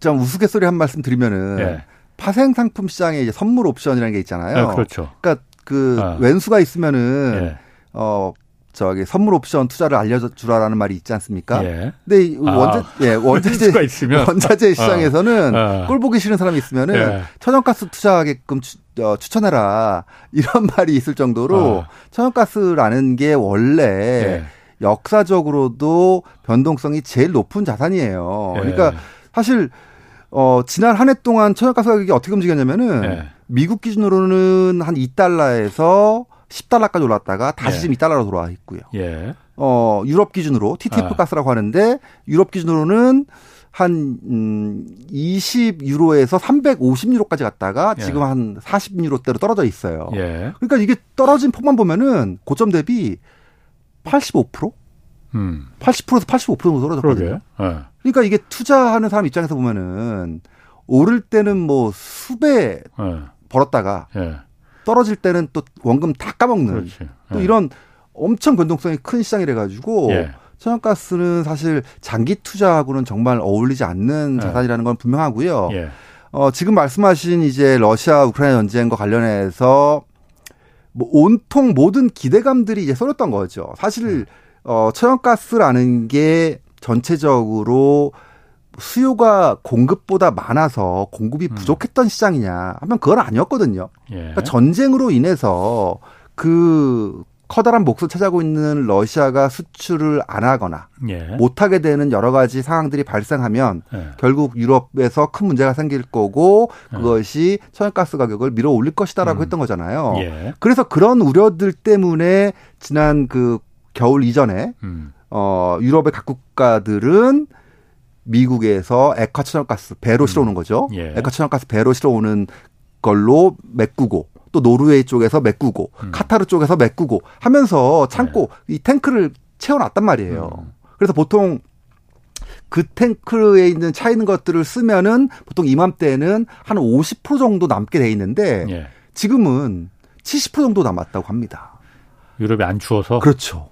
좀 우스갯소리 한 말씀 드리면은 예. 파생 상품 시장에 이제 선물 옵션이라는 게 있잖아요. 네, 그렇죠. 그러니까 그 어. 왼수가 있으면은 예. 어 저기 선물 옵션 투자를 알려주라라는 말이 있지 않습니까? 예. 근데 아. 원자 예 원자재 원자재 시장에서는 어. 어. 꼴 보기 싫은 사람이 있으면은 예. 천연가스 투자하게끔 추, 어, 추천해라 이런 말이 있을 정도로 어. 천연가스라는 게 원래 예. 역사적으로도 변동성이 제일 높은 자산이에요. 예. 그러니까 사실 어, 지난 한 해 동안 천연가스 가격이 어떻게 움직였냐면은 네. 미국 기준으로는 한 2달러에서 10달러까지 올랐다가 다시 예. 지금 2달러로 돌아와 있고요. 예. 어, 유럽 기준으로 TTF 아. 가스라고 하는데 유럽 기준으로는 한 음, 20유로에서 350유로까지 갔다가 예. 지금 한 40유로대로 떨어져 있어요. 예. 그러니까 이게 떨어진 폭만 보면은 고점 대비 85%? 음. 80%에서 85% 정도 떨어졌거든요. 예. 그러니까 이게 투자하는 사람 입장에서 보면은 오를 때는 뭐 수배 네. 벌었다가 네. 떨어질 때는 또 원금 다 까먹는 그렇지. 또 네. 이런 엄청 변동성이 큰 시장이래 가지고 예. 천연가스는 사실 장기 투자하고는 정말 어울리지 않는 자산이라는 건 분명하고요. 예. 어, 지금 말씀하신 이제 러시아 우크라이나 전쟁과 관련해서 뭐 온통 모든 기대감들이 이제 쏠렸던 거죠. 사실 어, 천연가스라는 게 전체적으로 수요가 공급보다 많아서 공급이 음. 부족했던 음. 시장이냐 하면 그건 아니었거든요. 예. 그러니까 전쟁으로 인해서 그 커다란 몫을 차지하고 있는 러시아가 수출을 안 하거나 예. 못 하게 되는 여러 가지 상황들이 발생하면 예. 결국 유럽에서 큰 문제가 생길 거고 예. 그것이 천연가스 가격을 밀어 올릴 것이다라고 음. 했던 거잖아요. 예. 그래서 그런 우려들 때문에 지난 그 겨울 이전에 음. 어, 유럽의 각 국가들은 미국에서 액화 천연가스 배로 음. 실어오는 거죠. 예. 액화 천연가스 배로 실어오는 걸로 메꾸고 또 노르웨이 쪽에서 메꾸고 음. 카타르 쪽에서 메꾸고 하면서 창고 예. 이 탱크를 채워놨단 말이에요. 음. 그래서 보통 그 탱크에 있는 차 있는 것들을 쓰면은 보통 이맘때는 한 50% 정도 남게 돼 있는데 예. 지금은 70% 정도 남았다고 합니다. 유럽이 안 추워서 그렇죠.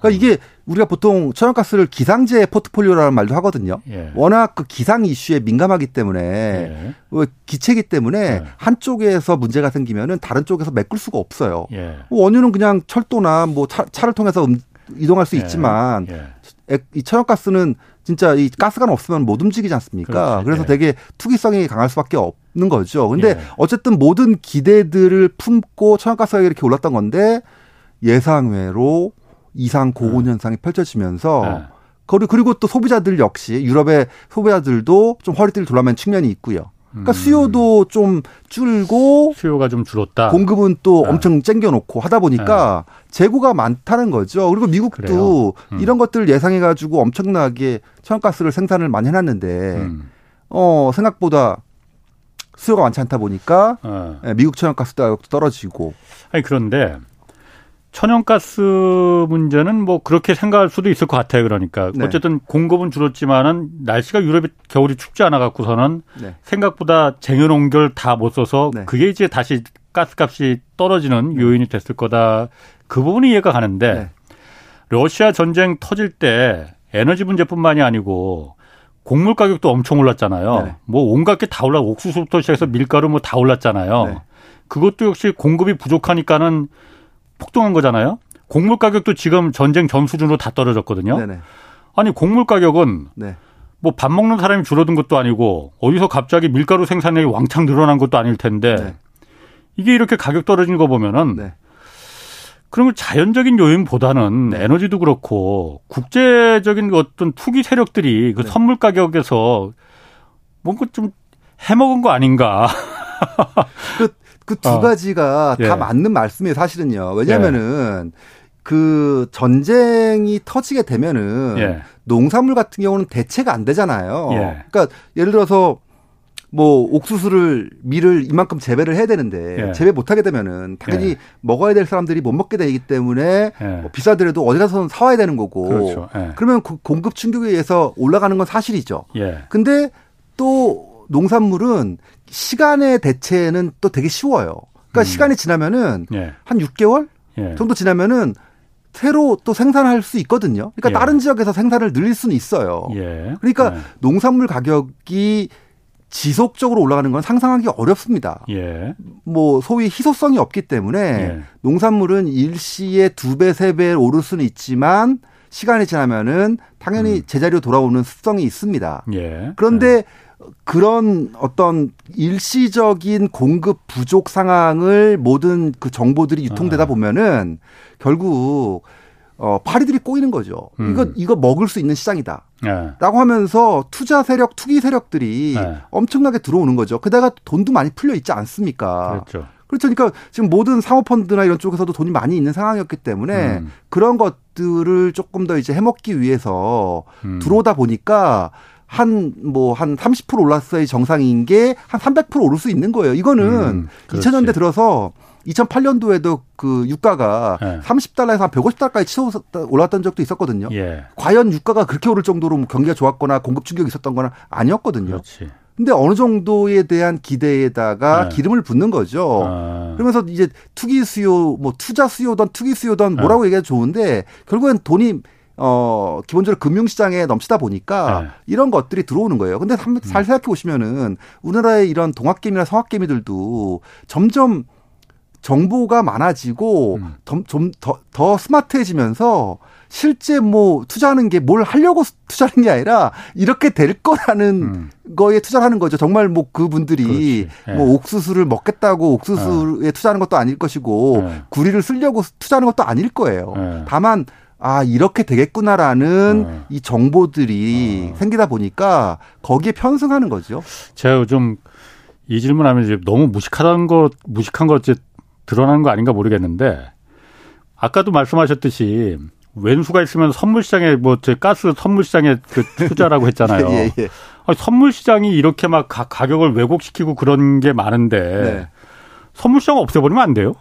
그러니까 이게 우리가 보통 천연가스를 기상재 포트폴리오라는 말도 하거든요. 예. 워낙 그 기상 이슈에 민감하기 때문에 예. 뭐 기체기 때문에 예. 한쪽에서 문제가 생기면은 다른 쪽에서 메꿀 수가 없어요. 예. 뭐 원유는 그냥 철도나 뭐 차, 를 통해서 음, 이동할 수 예. 있지만 예. 이 천연가스는 진짜 이 가스가 없으면 못 움직이지 않습니까? 그렇지. 그래서 되게 투기성이 강할 수밖에 없는 거죠. 근데 어쨌든 모든 기대들을 품고 천연가스가 이렇게 올랐던 건데 예상외로 이상 고온 네. 현상이 펼쳐지면서 네. 그리고 또 소비자들 역시 유럽의 소비자들도 좀 허리띠를 돌아맨 측면이 있고요. 그러니까 음. 수요도 좀 줄고 수요가 좀 줄었다. 공급은 또 네. 엄청 땡겨놓고 하다 보니까 네. 재고가 많다는 거죠. 그리고 미국도 음. 이런 것들을 예상해 가지고 엄청나게 천연가스를 생산을 많이 해놨는데 음. 어 생각보다 수요가 많지 않다 보니까 네. 미국 천연가스 가격도 떨어지고. 아니 그런데 천연가스 문제는 뭐 그렇게 생각할 수도 있을 것 같아요. 그러니까 네. 어쨌든 공급은 줄었지만은 날씨가 유럽이 겨울이 춥지 않아 갖고서는 네. 생각보다 쟁여놓은 다못 써서 네. 그게 이제 다시 가스값이 떨어지는 네. 요인이 됐을 거다. 그 부분이 이해가 가는데 네. 러시아 전쟁 터질 때 에너지 문제뿐만이 아니고 곡물 가격도 엄청 올랐잖아요. 네. 뭐 온갖 게 다 올라 옥수수부터 시작해서 밀가루 뭐 다 올랐잖아요. 그것도 역시 공급이 부족하니까는 폭등한 거잖아요. 곡물 가격도 지금 전쟁 전 수준으로 다 떨어졌거든요. 네네. 아니 곡물 가격은 네. 뭐밥 먹는 사람이 줄어든 것도 아니고 어디서 갑자기 밀가루 생산량이 왕창 늘어난 것도 아닐 텐데 네. 이게 이렇게 가격 떨어진 거 보면은 네. 그러면 자연적인 요인보다는 네. 에너지도 그렇고 국제적인 어떤 투기 세력들이 그 네. 선물 가격에서 뭔가 좀 해먹은 거 아닌가. 그 그두 어. 가지가 예. 다 맞는 말씀이에요, 사실은요. 왜냐면은 예. 그 전쟁이 터지게 되면은 예. 농산물 같은 경우는 대체가 안 되잖아요. 예. 그러니까 예를 들어서 뭐 옥수수를 밀을 이만큼 재배를 해야 되는데 예. 재배 못 하게 되면은 당연히 예. 먹어야 될 사람들이 못 먹게 되기 때문에 예. 뭐 비싸더라도 어디 가서 사와야 되는 거고 그렇죠. 그러면 그 공급 충격에 의해서 올라가는 건 사실이죠. 근데 또 농산물은 시간의 대체는 또 되게 쉬워요. 그러니까 음. 시간이 지나면은 예. 한 6개월 예. 정도 지나면은 새로 또 생산할 수 있거든요. 그러니까 예. 다른 지역에서 생산을 늘릴 수는 있어요. 예. 그러니까 예. 농산물 가격이 지속적으로 올라가는 건 상상하기 어렵습니다. 예. 뭐 소위 희소성이 없기 때문에 농산물은 일시에 두 배, 세 배 오를 수는 있지만 시간이 지나면은 당연히 음. 제자리로 돌아오는 습성이 있습니다. 그런데 그런 어떤 일시적인 공급 부족 상황을 모든 그 정보들이 유통되다 아. 보면은 결국 어 파리들이 꼬이는 거죠. 음. 이거 이거 먹을 수 있는 시장이다. 네. 라고 하면서 투자 세력, 투기 세력들이 네. 엄청나게 들어오는 거죠. 그다가 돈도 많이 풀려 있지 않습니까? 그렇죠. 그렇죠. 그러니까 지금 모든 사모펀드나 이런 쪽에서도 돈이 많이 있는 상황이었기 때문에 음. 그런 것들을 조금 더 이제 해먹기 위해서 음. 들어오다 보니까 한, 뭐, 한 30% 올랐어야 정상인 게 한 300% 오를 수 있는 거예요. 이거는 음, 2000년대 들어서 2008년도에도 그 유가가 네. 30달러에서 한 150달러까지 치솟 올랐던 적도 있었거든요. 예. 과연 유가가 그렇게 오를 정도로 뭐 경기가 좋았거나 공급 충격이 있었던 건 아니었거든요. 그렇지. 근데 어느 정도에 대한 기대에다가 네. 기름을 붓는 거죠. 아. 그러면서 이제 투기 수요, 뭐 투자 수요든 투기 수요든 뭐라고 네. 얘기해도 좋은데 결국엔 돈이 어, 기본적으로 금융시장에 넘치다 보니까 네. 이런 것들이 들어오는 거예요. 근데 잘 음. 생각해 보시면은 우리나라의 이런 동학개미나 성학개미들도 점점 정보가 많아지고 음. 좀더 더 스마트해지면서 실제 뭐 투자하는 게 뭘 하려고 투자하는 게 아니라 이렇게 될 거라는 음. 거에 투자를 하는 거죠. 정말 뭐 그분들이 네. 뭐 옥수수를 먹겠다고 옥수수에 네. 투자하는 것도 아닐 것이고 네. 구리를 쓰려고 투자하는 것도 아닐 거예요. 네. 다만 아 이렇게 되겠구나라는 어. 이 정보들이 어. 생기다 보니까 거기에 편승하는 거죠. 제가 좀이 질문하면 이제 너무 무식하다는 거 무식한 거 이제 드러나는 거 아닌가 모르겠는데 아까도 말씀하셨듯이 왼수가 있으면 선물 시장에 뭐저 가스 선물 시장에 그 투자라고 했잖아요. 예, 예. 아니, 선물 시장이 이렇게 막 가, 격을 왜곡시키고 그런 게 많은데 네. 선물 시장 없애버리면 안 돼요?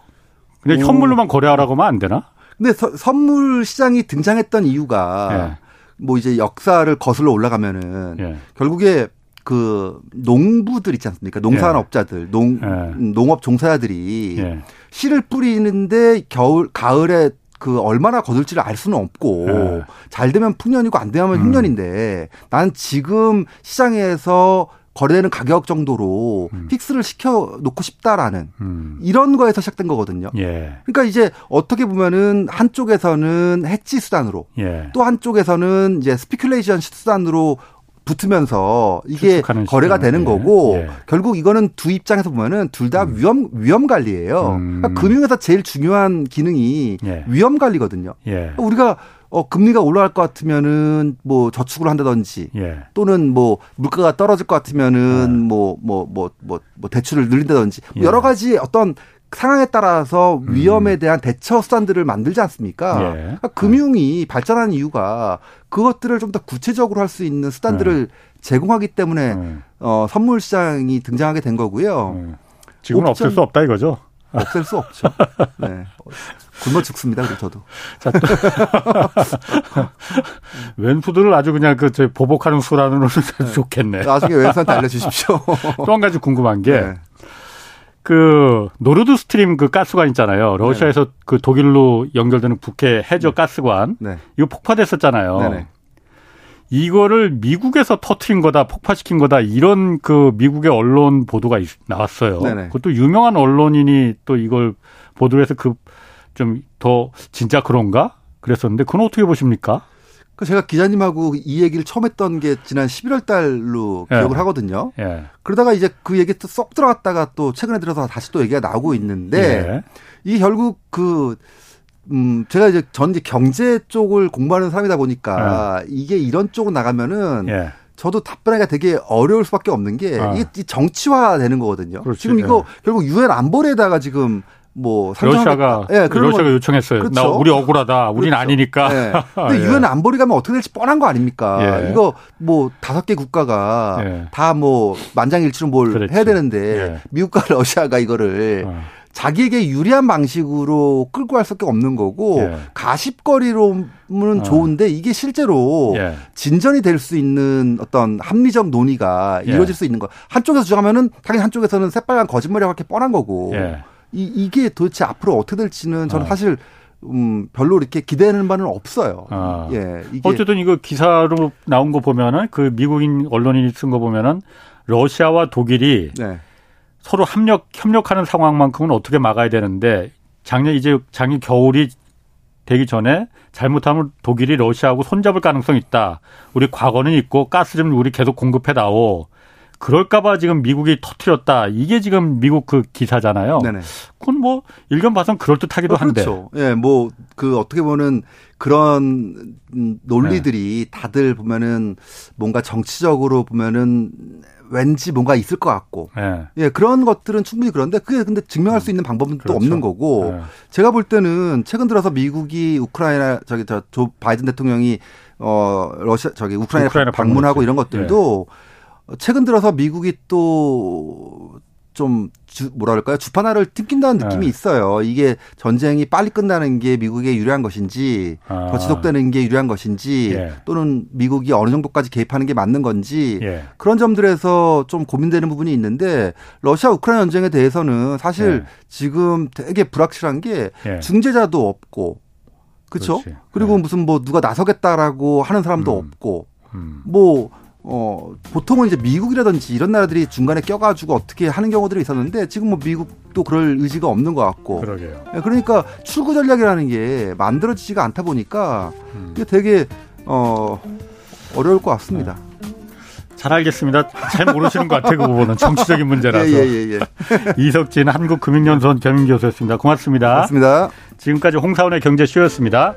그냥 오. 현물로만 거래하라고 하면 안 되나? 근데 서, 선물 시장이 등장했던 이유가 예. 뭐 이제 역사를 거슬러 올라가면은 예. 결국에 그 농부들 있지 않습니까? 농산업자들, 농 예. 농업 종사자들이 예. 씨를 뿌리는데 겨울 가을에 그 얼마나 거둘지를 알 수는 없고 네. 잘 되면 풍년이고 안 되면 음. 흉년인데 난 지금 시장에서 거래되는 가격 정도로 음. fix를 시켜 놓고 싶다라는 음. 이런 거에서 시작된 거거든요. 예. 그러니까 이제 어떻게 보면은 한쪽에서는 해치 수단으로 예. 또 한쪽에서는 이제 speculation 수단으로 붙으면서 이게 거래가 되는 예. 거고 예. 결국 이거는 두 입장에서 보면은 둘다 음. 위험 위험 관리예요. 음. 그러니까 금융에서 제일 중요한 기능이 예. 위험 관리거든요. 예. 우리가 어 금리가 올라갈 것 같으면은 뭐 저축을 한다든지 예. 또는 뭐 물가가 떨어질 것 같으면은 뭐 뭐 뭐뭐 뭐, 뭐, 뭐 대출을 늘린다든지 뭐 여러 가지 어떤 상황에 따라서 음. 위험에 대한 대처 수단들을 만들지 않습니까? 예. 그러니까 금융이 발전하는 이유가 그것들을 좀 더 구체적으로 할 수 있는 수단들을 예. 제공하기 때문에 예. 어, 선물 시장이 등장하게 된 거고요. 예. 지금은 없을 수 없다 이거죠. 없앨 수 없죠. 네. 굶어 죽습니다. 그리고 저도. 자, 왼푸드를 아주 그냥 그, 저, 보복하는 수라는 네. 좋겠네. 나중에 왼수한테 알려주십시오. 또 한 가지 궁금한 게, 네. 그 노르드 스트림 그 가스관 있잖아요. 러시아에서 네. 그 독일로 연결되는 북해 해저 네. 가스관 네. 이거 폭파됐었잖아요. 네네. 이거를 미국에서 터트린 거다, 폭파시킨 거다 이런 그 미국의 언론 보도가 나왔어요. 네네. 그것도 유명한 언론인이 또 이걸 보도를 해서 그 좀 더 진짜 그런가 그랬었는데 그건 어떻게 보십니까? 그 제가 기자님하고 이 얘기를 처음 했던 게 지난 11월 달로 예. 기억을 하거든요. 예. 그러다가 이제 그 얘기 쏙 들어갔다가 또 최근에 들어서 다시 또 얘기가 나오고 있는데 예. 이 결국 그 음, 제가 이제 전 이제 경제 쪽을 공부하는 사람이다 보니까 예. 이게 이런 쪽으로 나가면은 예. 저도 답변하기가 되게 어려울 수밖에 없는 게 아. 이게 정치화 되는 거거든요. 그렇지. 지금 이거 예. 결국 유엔 안보리에다가 지금 뭐 러시아가 예, 러시아가 요청했어요. 그렇죠. 나 우리 억울하다. 우린 그렇죠. 아니니까. 예. 근데 예. 유엔 안보리 가면 어떻게 될지 뻔한 거 아닙니까? 예. 이거 뭐 다섯 개 국가가 예. 다뭐 만장일치로 뭘 그랬지. 해야 되는데 예. 미국과 러시아가 이거를 어. 자기에게 유리한 방식으로 끌고 갈 수밖에 없는 거고 예. 가십거리로는 어. 좋은데 이게 실제로 예. 진전이 될 수 있는 어떤 합리적 논의가 예. 이루어질 수 있는 거 한쪽에서 주장하면은 당연히 한쪽에서는 새빨간 거짓말이라고 할게 뻔한 거고 이, 이게 도대체 앞으로 어떻게 될지는 저는 어. 사실 음, 별로 이렇게 기대하는 바는 없어요. 아. 예. 어쨌든 이거 기사로 나온 거 보면은 그 미국인 언론인이 쓴 거 보면은 러시아와 독일이 네. 서로 협력, 협력하는 상황만큼은 어떻게 막아야 되는데 작년 이제 작년 겨울이 되기 전에 잘못하면 독일이 러시아하고 손잡을 가능성이 있다. 우리 과거는 있고 가스 좀 우리 계속 공급해 다오. 그럴까봐 지금 미국이 터트렸다. 이게 지금 미국 그 기사잖아요. 네네. 그건 뭐 일견 봐선 그럴 듯하기도 한데. 그렇죠. 예, 뭐 그 어떻게 보면 그런 논리들이 네. 다들 보면은 뭔가 정치적으로 보면은 왠지 뭔가 있을 것 같고. 네. 예, 그런 것들은 충분히 그런데 그게 근데 증명할 수 있는 방법은 그렇죠. 또 없는 거고. 네. 제가 볼 때는 최근 들어서 미국이 우크라이나 저기 저 조 바이든 대통령이 어 러시아 저기 우크라이나, 우크라이나 방문하고 이런 것들도 네. 최근 들어서 미국이 또 좀 주, 뭐라 그럴까요? 주판화를 튕긴다는 네. 느낌이 네. 있어요. 이게 전쟁이 빨리 끝나는 게 미국에 유리한 것인지 아. 더 지속되는 게 유리한 것인지 예. 또는 미국이 어느 정도까지 개입하는 게 맞는 건지 예. 그런 점들에서 좀 고민되는 부분이 있는데 러시아 우크라이나 전쟁에 대해서는 사실 예. 지금 되게 불확실한 게 예. 중재자도 없고 그렇죠? 그리고 네. 무슨 뭐 누가 나서겠다라고 하는 사람도 음. 없고 음. 뭐 어, 보통은 이제 미국이라든지 이런 나라들이 중간에 껴가지고 어떻게 하는 경우들이 있었는데 지금 뭐 미국도 그럴 의지가 없는 것 같고. 그러게요. 예, 그러니까 출구 전략이라는 게 만들어지지가 않다 보니까 음. 이게 되게 어, 어려울 것 같습니다. 네. 잘 알겠습니다. 잘 모르시는 것 같아요. 그 부분은 정치적인 문제라서. 예, 예, 예, 예. 이석진 한국금융연수원 겸임교수였습니다. 고맙습니다. 고맙습니다. 지금까지 홍사원의 경제쇼였습니다.